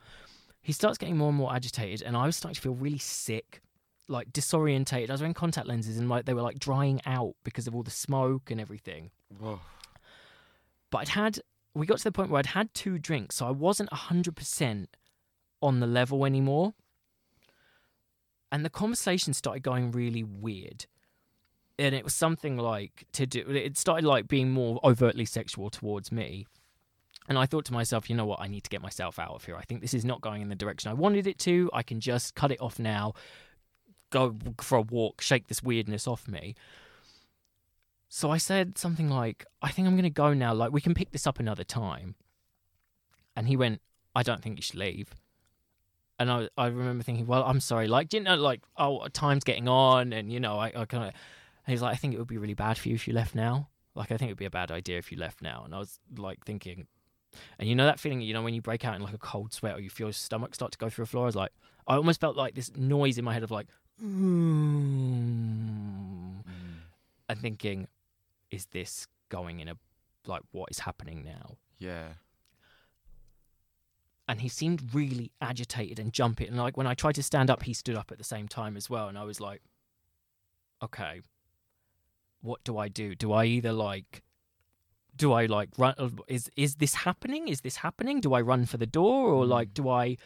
He starts getting more and more agitated and i was starting to feel really sick like disorientated. I was wearing contact lenses and like they were like drying out because of all the smoke and everything. Whoa. but i'd had we got to the point where i'd had two drinks so i wasn't 100% on the level anymore. And the conversation started going really weird. And it was something like to do it started like being more overtly sexual towards me. And I thought to myself, you know what, I need to get myself out of here. I think this is not going in the direction I wanted it to. I can just cut it off now, go for a walk, shake this weirdness off me. So I said something like, I think I'm going to go now. Like, we can pick this up another time. And he went, I don't think you should leave. And I, I remember thinking, well, I'm sorry. Like, you know, like, oh, time's getting on. And, you know, I, I kind of, and he's like, I think it would be really bad for you if you left now. Like, I think it would be a bad idea if you left now. And I was like thinking, and you know that feeling, you know, when you break out in like a cold sweat or you feel your stomach start to go through the floor? I was like, I almost felt like this noise in my head of like, mm, and thinking, is this going in a, like, what is happening now? Yeah. And he seemed really agitated and jumpy. And like when I tried to stand up, he stood up at the same time as well. And I was like, okay, what do I do? Do I either like do I like run is is this happening? Is this happening? Do I run for the door or like do I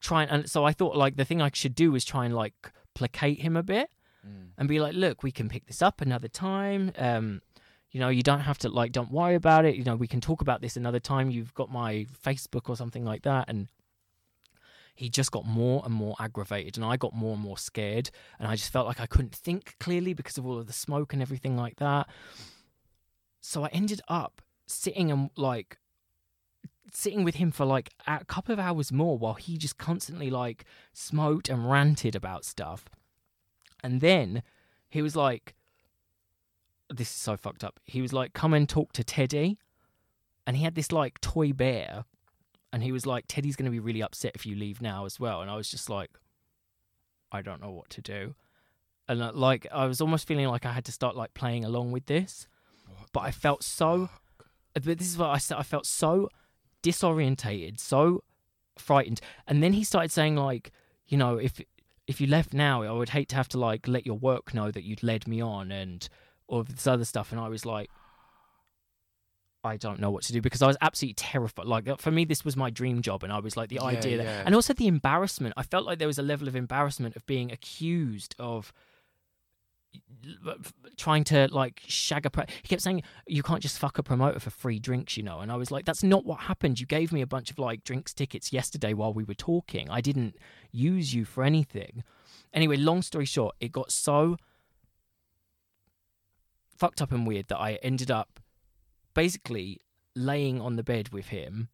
try and, and so I thought like the thing I should do is try and like placate him a bit Mm. and be like, look, we can pick this up another time. Um, you know, you don't have to like, don't worry about it. You know, we can talk about this another time. You've got my Facebook or something like that. And he just got more and more aggravated, and I got more and more scared. And I just felt like I couldn't think clearly because of all of the smoke and everything like that. So I ended up sitting and like sitting with him for like a couple of hours more while he just constantly like smoked and ranted about stuff. And then he was like, this is so fucked up. He was like, come and talk to Teddy. And he had this like toy bear. And he was like, Teddy's going to be really upset if you leave now as well. And I was just like, I don't know what to do. And uh, like, I was almost feeling like I had to start like playing along with this. What But I felt so, but this is what I said. I felt so disorientated, so frightened. And then he started saying like, you know, if if you left now, I would hate to have to like let your work know that you'd led me on and all of this other stuff. And I was like, I don't know what to do because I was absolutely terrified. Like for me, this was my dream job, and I was like the Yeah, idea that, yeah. and also the embarrassment. I felt like there was a level of embarrassment of being accused of trying to like shag a pro- he kept saying you can't just fuck a promoter for free drinks you know and i was like that's not what happened. You gave me a bunch of like drinks tickets yesterday while we were talking. I didn't use you for anything. Anyway long story short it got so fucked up and weird that i ended up basically laying on the bed with him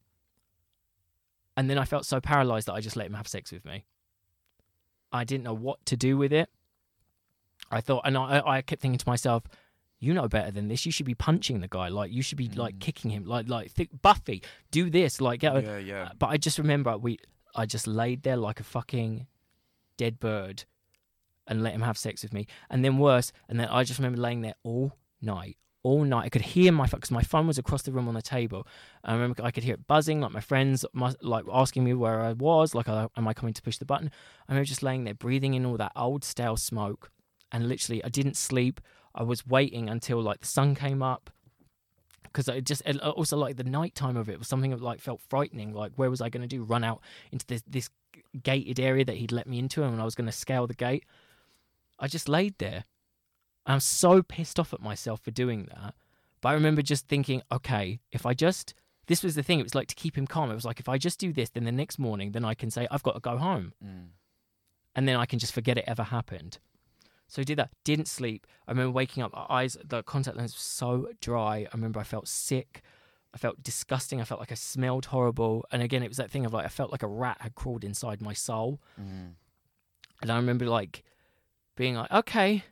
and then i felt so paralyzed that i just let him have sex with me. I didn't know what to do with it I thought, and I, I kept thinking to myself, you know better than this. You should be punching the guy. Like you should be like Mm. kicking him. Like like th- Buffy, do this. Like get. Yeah, yeah. But I just remember we, I just laid there like a fucking dead bird, and let him have sex with me. And then worse, and then I just remember laying there all night, all night. I could hear my because my phone was across the room on the table. I remember I could hear it buzzing, like my friends, my, like asking me where I was, like uh, am I coming to push the button? I remember just laying there, breathing in all that old stale smoke, and literally I didn't sleep. I was waiting until like the sun came up. Because I just and also like the nighttime of it was something that like felt frightening. Like where was I going to do? Run out into this this gated area that he'd let me into, and I was going to scale the gate. I just laid there. I'm so pissed off at myself for doing that. But I remember just thinking, okay, if I just this was the thing. It was like to keep him calm. It was like if I just do this, then the next morning, then I can say I've got to go home, Mm. and then I can just forget it ever happened. So I did that. Didn't sleep. I remember waking up. Eyes, the contact lens was so dry. I remember I felt sick. I felt disgusting. I felt like I smelled horrible. And again, it was that thing of like I felt like a rat had crawled inside my soul. Mm. And I remember like being like, okay,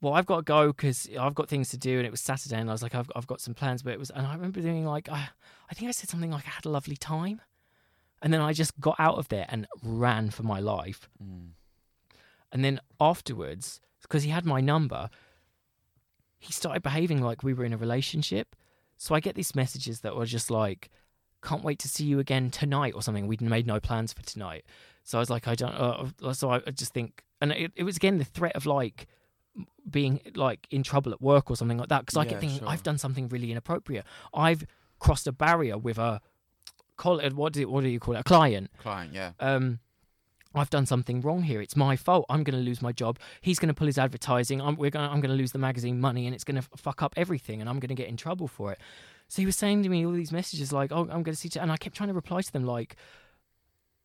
well, I've got to go because I've got things to do. And it was Saturday, and I was like, I've, I've got some plans. But it was, and I remember doing like, I, I think I said something like I had a lovely time. And then I just got out of there and ran for my life. Mm. And then afterwards, because he had my number, he started behaving like we were in a relationship. So I get these messages that were just like, can't wait to see you again tonight or something. We'd made no plans for tonight. So I was like, I don't, uh, so I just think, and it, it was again the threat of like being like in trouble at work or something like that. Because I Yeah, kept thinking, sure. I've done something really inappropriate. I've crossed a barrier with a, call it, what do, what do you call it? A client Client, yeah. um, I've done something wrong here. It's my fault. I'm going to lose my job. He's going to pull his advertising. I'm, we're gonna, I'm going to lose the magazine money, and it's going to fuck up everything, and I'm going to get in trouble for it. So he was saying to me all these messages like, "Oh, I'm going to see," you," and I kept trying to reply to them like,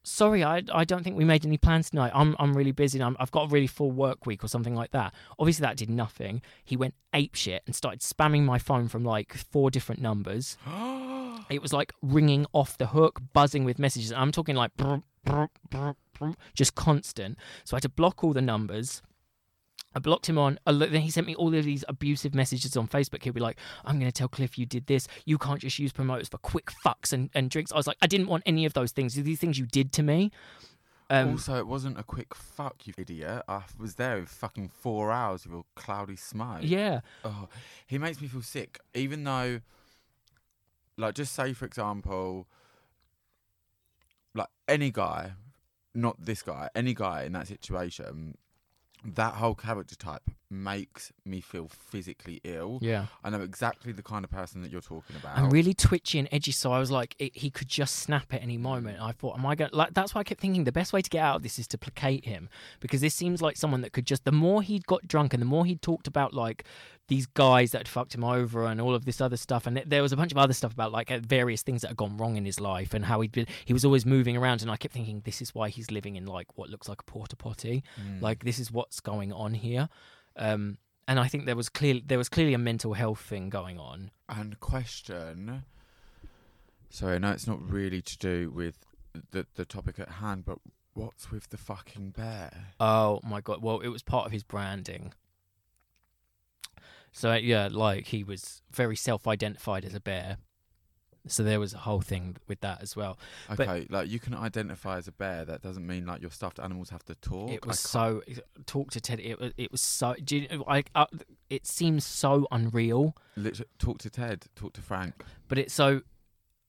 "Sorry, I, I don't think we made any plans tonight. I'm I'm really busy. And I'm, I've got a really full work week or something like that." Obviously, that did nothing. He went ape shit and started spamming my phone from like four different numbers. [gasps] It was like ringing off the hook, buzzing with messages. I'm talking like brr, brr, brr, just constant. So I had to block all the numbers. I blocked him on. Then he sent me all of these abusive messages on Facebook. He'll be like, "I'm going to tell Cliff you did this. You can't just use promoters for quick fucks and, and drinks." I was like, "I didn't want any of those things. These things you did to me." Um, also, it wasn't a quick fuck, you idiot. I was there in fucking four hours with all cloudy smile. yeah, Oh, he makes me feel sick. Even though, like, just say for example, like any guy, not this guy, any guy in that situation, that whole character type makes me feel physically ill. yeah. I know exactly the kind of person that you're talking about. I'm really twitchy and edgy. So I was like, it, he could just snap at any moment. I thought, am I going? Like that's why I kept thinking the best way to get out of this is to placate him because this seems like someone that could just. The more he got drunk and the more he talked about like these guys that had fucked him over and all of this other stuff, and there was a bunch of other stuff about like uh, various things that had gone wrong in his life and how he'd been. He was always moving around, and I kept thinking, this is why he's living in like what looks like a porta potty. Mm. Like this is what's going on here. Um, and I think there was clearly there was clearly a mental health thing going on. And question. Sorry, I know it's not really to do with the the topic at hand, but what's with the fucking bear? Oh my god! Well, it was part of his branding. So yeah, like he was very self-identified as a bear. So there was a whole thing with that as well. But- Okay, like you can identify as a bear. That doesn't mean like your stuffed animals have to talk. it was so talk to Ted. It was it was so. Do you, I, uh, it seems so unreal, Literally, talk to Ted. Talk to Frank. but it's so.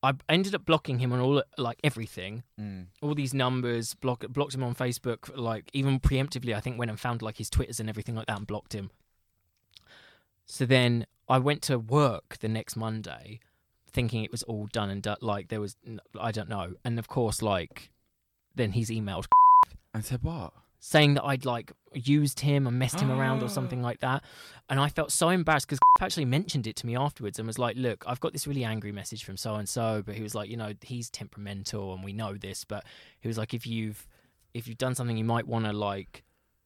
I ended up blocking him on all like everything, Mm. all these numbers. Block blocked him on Facebook, like even preemptively. I think went and found like his twitters and everything like that and blocked him. So then I went to work the next Monday thinking it was all done and done. Like there was, I don't know. And of course, like then he's emailed [laughs] And said what? saying that I'd like used him and messed him around or something [gasps] like that. And I felt so embarrassed because [laughs] actually mentioned it to me afterwards and was like, "Look, I've got this really angry message from so and so," but he was like, "You know, he's temperamental and we know this, but he was like, if you've if you've done something, you might want to like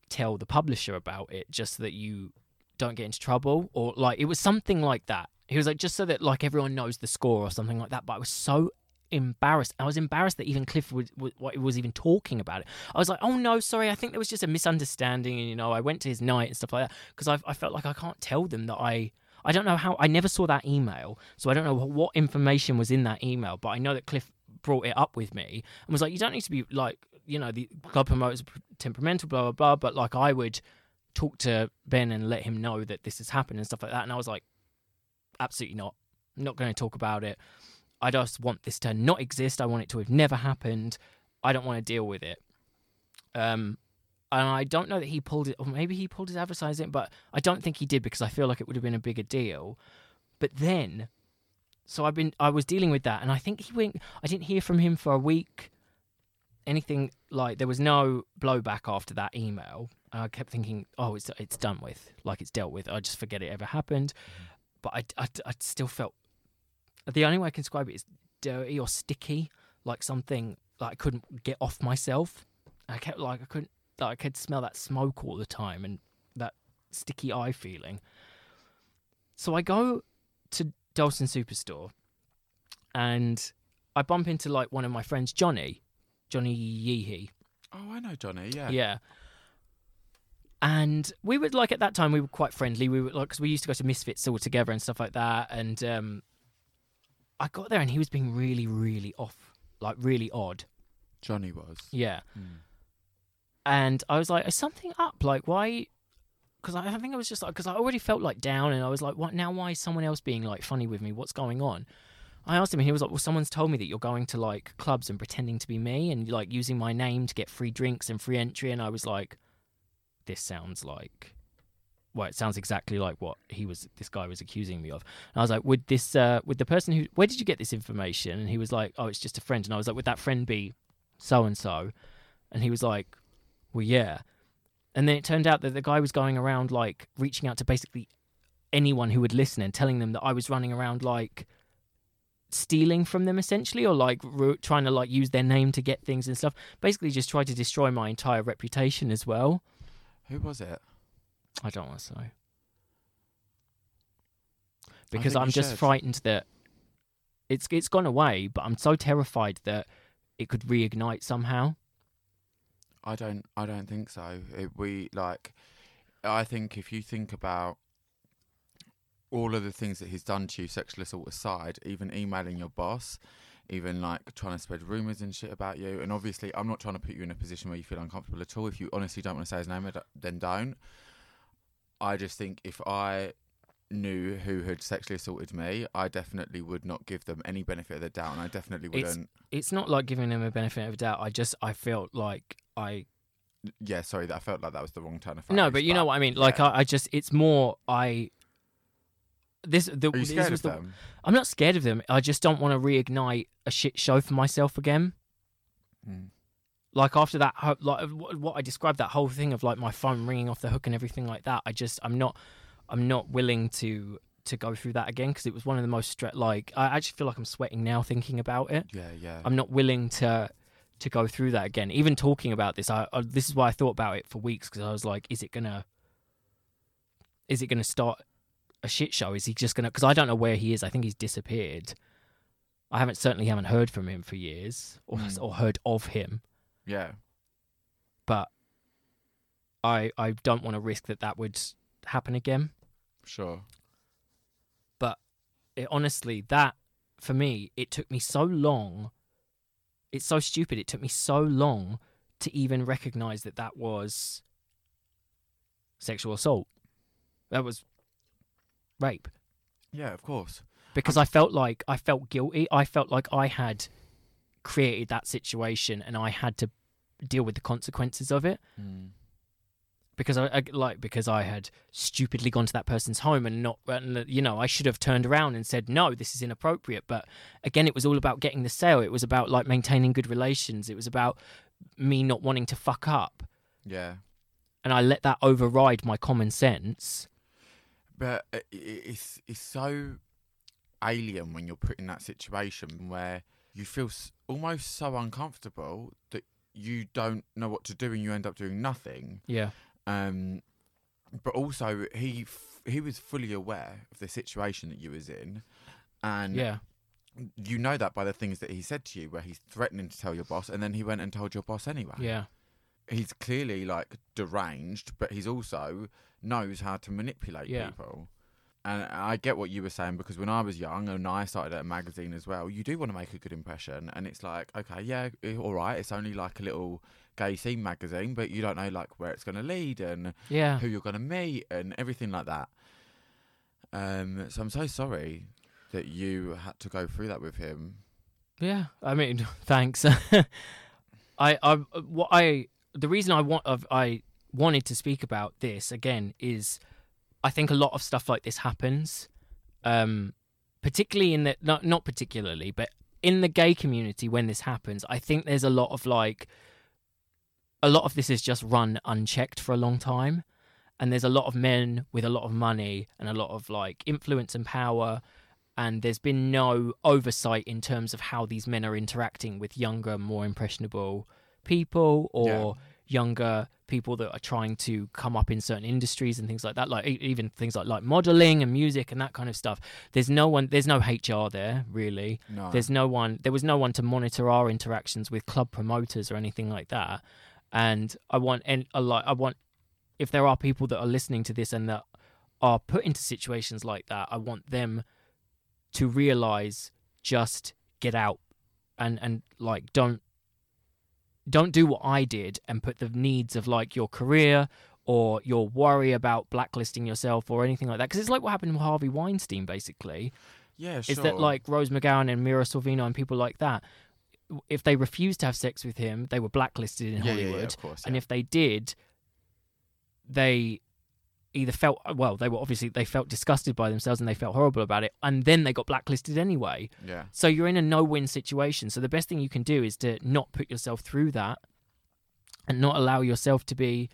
tell the publisher about it just so that you don't get into trouble or like it was something like that." He was like, "Just so that like everyone knows the score or something like that." But I was so embarrassed. I was embarrassed that even Cliff was, was, was even talking about it. I was like, oh no, sorry, I think there was just a misunderstanding. And, you know, I went to his night and stuff like that because I, I felt like I can't tell them that I. I don't know how. I never saw that email, so I don't know what information was in that email. But I know that Cliff brought it up with me and was like, "You don't need to be like, you know, the club promoters temperamental, blah blah blah." But like, I would talk to Ben and let him know that this has happened and stuff like that. And I was like, "Absolutely not. I'm not going to talk about it. I just want this to not exist. I want it to have never happened. I don't want to deal with it. Um, and I don't know that he pulled it, or maybe he pulled his advertising, but I don't think he did because I feel like it would have been a bigger deal. But then, so I've been, I was dealing with that, and I think he went. I didn't hear from him for a week. Anything like there was no blowback after that email. I kept thinking, oh, it's it's done with, like it's dealt with. I just forget it ever happened. But I, I, I still felt the only way I can describe it is dirty or sticky, like something like I couldn't get off myself. I kept like I couldn't like I could smell that smoke all the time and that sticky eye feeling. So I go to Dalston Superstore and I bump into like one of my friends, Johnny, Johnny Yeehee. Oh, I know Johnny. Yeah. Yeah. And we were like at that time we were quite friendly. We were like because we used to go to Misfits all together and stuff like that. And um, I got there and he was being really, really off, like really odd. Johnny was. Yeah. Mm. And I was like, is something up? Like, why? Because I, I think I was just like, because I already felt like down, and I was like, what now? Why is someone else being like funny with me? What's going on? I asked him, and he was like, well, someone's told me that you're going to like clubs and pretending to be me, and like using my name to get free drinks and free entry. And I was like, this sounds like. Well, it sounds exactly like what he was. This guy was accusing me of. And I was like, "Would this? Uh, would the person who? Where did you get this information?" And he was like, "Oh, it's just a friend." And I was like, "Would that friend be so and so?" And he was like, well, yeah. And then it turned out that the guy was going around like reaching out to basically anyone who would listen and telling them that I was running around like stealing from them essentially or like ru- trying to like use their name to get things and stuff. Basically just tried to destroy my entire reputation as well. Who was it? I don't want to say. Because I'm just should. frightened that it's it's gone away, but I'm so terrified that it could reignite somehow. I don't. I don't think so. It, we like. I think if you think about all of the things that he's done to you, sexual assault aside, even emailing your boss, even like trying to spread rumors and shit about you, and obviously, I'm not trying to put you in a position where you feel uncomfortable at all. If you honestly don't want to say his name, then don't. I just think if I knew who had sexually assaulted me, I definitely would not give them any benefit of the doubt, and I definitely wouldn't. It's not like giving them a benefit of the doubt. I just I felt like I Yeah, sorry, I felt like that was the wrong turn of phrase. no, but you know what I mean. Like yeah. I, I just it's more I. This the Are you scared of the, them? I'm not scared of them. I just don't want to reignite a shit show for myself again. Mm. Like after that, like what what I described that whole thing of like my phone ringing off the hook and everything like that. I just I'm not I'm not willing to to go through that again because it was one of the most stre- like I actually feel like I'm sweating now thinking about it. Yeah, yeah. I'm not willing to to go through that again. Even talking about this, I, I this is why I thought about it for weeks because I was like, is it gonna is it gonna start a shit show? Is he just gonna? Because I don't know where he is. I think he's disappeared. I haven't certainly haven't heard from him for years or Mm. or heard of him, yeah. but I I don't want to risk that that would happen again. Sure. But it, honestly, that for me, it took me so long. It's so stupid. It took me so long to even recognize that that was sexual assault. That was rape Yeah, of course. because I felt like I felt guilty. I felt like I had created that situation and I had to deal with the consequences of it. Mm. because I, I like because I had stupidly gone to that person's home and not uh, you know I should have turned around and said no this is inappropriate but again it was all about getting the sale it was about like maintaining good relations it was about me not wanting to fuck up Yeah. and I let that override my common sense But i- it's it's so alien when you're put in that situation where you feel almost so uncomfortable that you don't know what to do and you end up doing nothing. yeah Um, but also he f- he was fully aware of the situation that you was in, and yeah you know that by the things that he said to you, where he's threatening to tell your boss, and then he went and told your boss anyway. yeah he's clearly like deranged, but he's also knows how to manipulate Yeah. people. And I get what you were saying because when I was young and I started at a magazine as well, you do want to make a good impression. And it's like, okay, yeah, eh, all right, it's only like a little gay scene magazine, but you don't know like where it's going to lead and yeah who you're going to meet and everything like that. Um, so I'm so sorry that you had to go through that with him. Yeah, I mean, [laughs] thanks. [laughs] I, I, what I, the reason I want, of I wanted to speak about this again is, I think a lot of stuff like this happens, um, particularly in the not not particularly, but in the gay community when this happens, I think there's a lot of like, a lot of this is just run unchecked for a long time, and there's a lot of men with a lot of money and a lot of like influence and power and there's been no oversight in terms of how these men are interacting with younger, more impressionable people or Yeah. Younger people that are trying to come up in certain industries and things like that like even things like like modeling and music and that kind of stuff. There's no one there's no HR there really. No, there's no one there was no one to monitor our interactions with club promoters or anything like that. And i want and a lot i want if there are people that are listening to this and that are put into situations like that i want them to realize just get out and and like don't don't do what i did and put the needs of like your career or your worry about blacklisting yourself or anything like that because it's like what happened with harvey weinstein basically yeah, sure. is that like Rose McGowan and Mira Sorvino and people like that, if they refused to have sex with him, they were blacklisted in yeah, yeah, Hollywood. yeah, of course, And if they did, they either felt well, they were obviously they felt disgusted by themselves and they felt horrible about it, and then they got blacklisted anyway. yeah. So you're in a no-win situation. So the best thing you can do is to not put yourself through that, and not allow yourself to be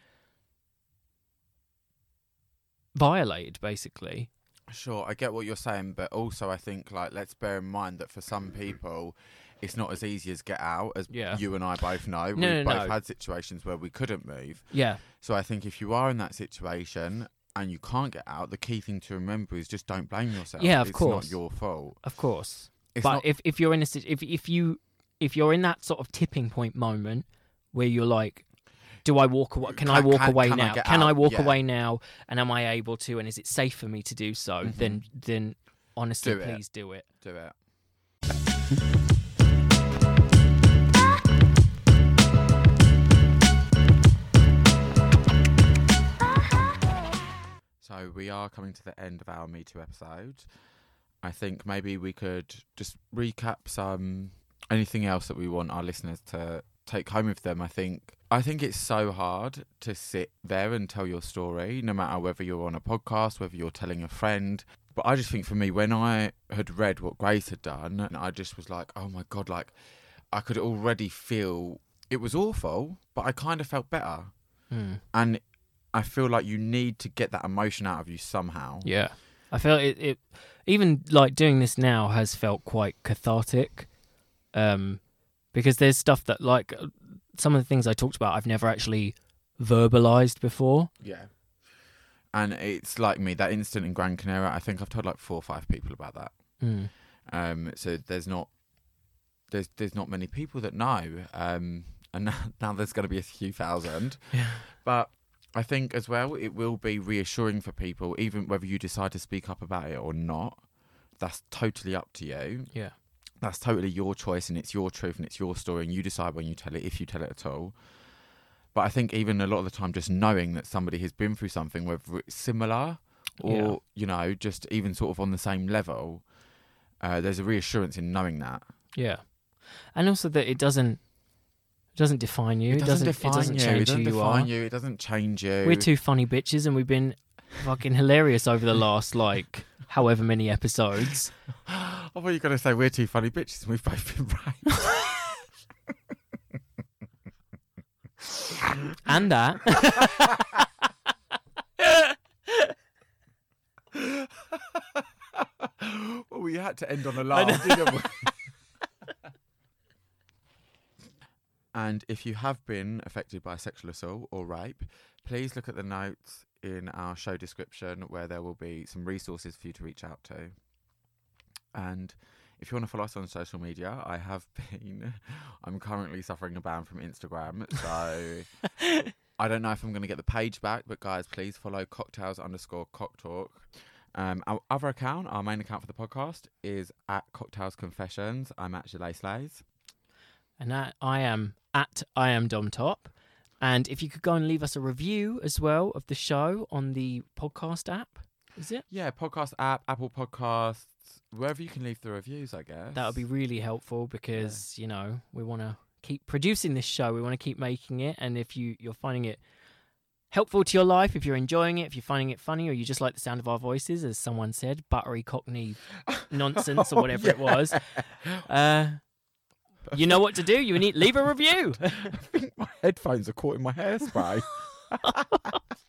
violated, basically. Sure, I get what you're saying, but also I think like let's bear in mind that for some people, it's not as easy as get out, as Yeah. you and I both know. No, We've no, both no. had situations where we couldn't move. Yeah, So I think if you are in that situation and you can't get out, the key thing to remember is just don't blame yourself. Yeah, of it's course. not your fault. of course. It's but not. if if you're in a if if you if you're in that sort of tipping point moment where you're like do I walk away can I walk can- away can now get can I walk Yeah. away now and am I able to and is it safe for me to do so Mhm. then then honestly Do please do it do it. [laughs] So we are coming to the end of our Me Too episode. I think maybe we could just recap some anything else that we want our listeners to take home with them. I think I think it's so hard to sit there and tell your story, no matter whether you're on a podcast, whether you're telling a friend. But I just think for me, when I had read what Grace had done, and I just was like, oh my god, like I could already feel it was awful, but I kind of felt better. Hmm. And I feel like you need to get that emotion out of you somehow. yeah I feel it, it even like doing this now has felt quite cathartic um because there's stuff that like uh, some of the things I talked about I've never actually verbalized before Yeah. And it's like me, that incident in Gran Canaria, I think I've told like four or five people about that. Hmm. Um, so there's not there's there's not many people that know. Um, and now, [laughs] now there's going to be a few thousand. Yeah. But I think as well, it will be reassuring for people, even whether you decide to speak up about it or not. That's totally up to you. Yeah. That's totally your choice, and it's your truth, and it's your story, and you decide when you tell it, if you tell it at all. But I think even a lot of the time, just knowing that somebody has been through something, whether it's similar or Yeah. you know, just even sort of on the same level, uh, there's a reassurance in knowing that. Yeah. And also that it doesn't It doesn't define you. It doesn't, define it doesn't you. change it doesn't who you define are. you. It doesn't change you. We're two funny bitches, and we've been fucking hilarious over the last like however many episodes. [gasps] I thought you were going to say we're two funny bitches and we've both been right. And that. [laughs] well, we had to end on a laugh, didn't we? And if you have been affected by sexual assault or rape, please look at the notes in our show description where there will be some resources for you to reach out to. And if you want to follow us on social media, I have [laughs] been. I'm currently suffering a ban from Instagram, so [laughs] I don't know if I'm going to get the page back. But guys, please follow cocktails underscore cock talk. Um, our other account, our main account for the podcast, is at Cocktails Confessions. I'm at Gilet Slays. And that I am at I am Dom Top. And if you could go and leave us a review as well of the show on the podcast app, is it? Yeah, podcast app, Apple Podcasts, wherever you can leave the reviews, I guess. That would be really helpful because you know we want to keep producing this show. We want to keep making it, and if you you're finding it helpful to your life, if you're enjoying it, if you're finding it funny, or you just like the sound of our voices, as someone said, buttery Cockney [laughs] nonsense or whatever it was, uh, you know what to do. You need leave a review. I [laughs] think my headphones are caught in my hairspray. [laughs]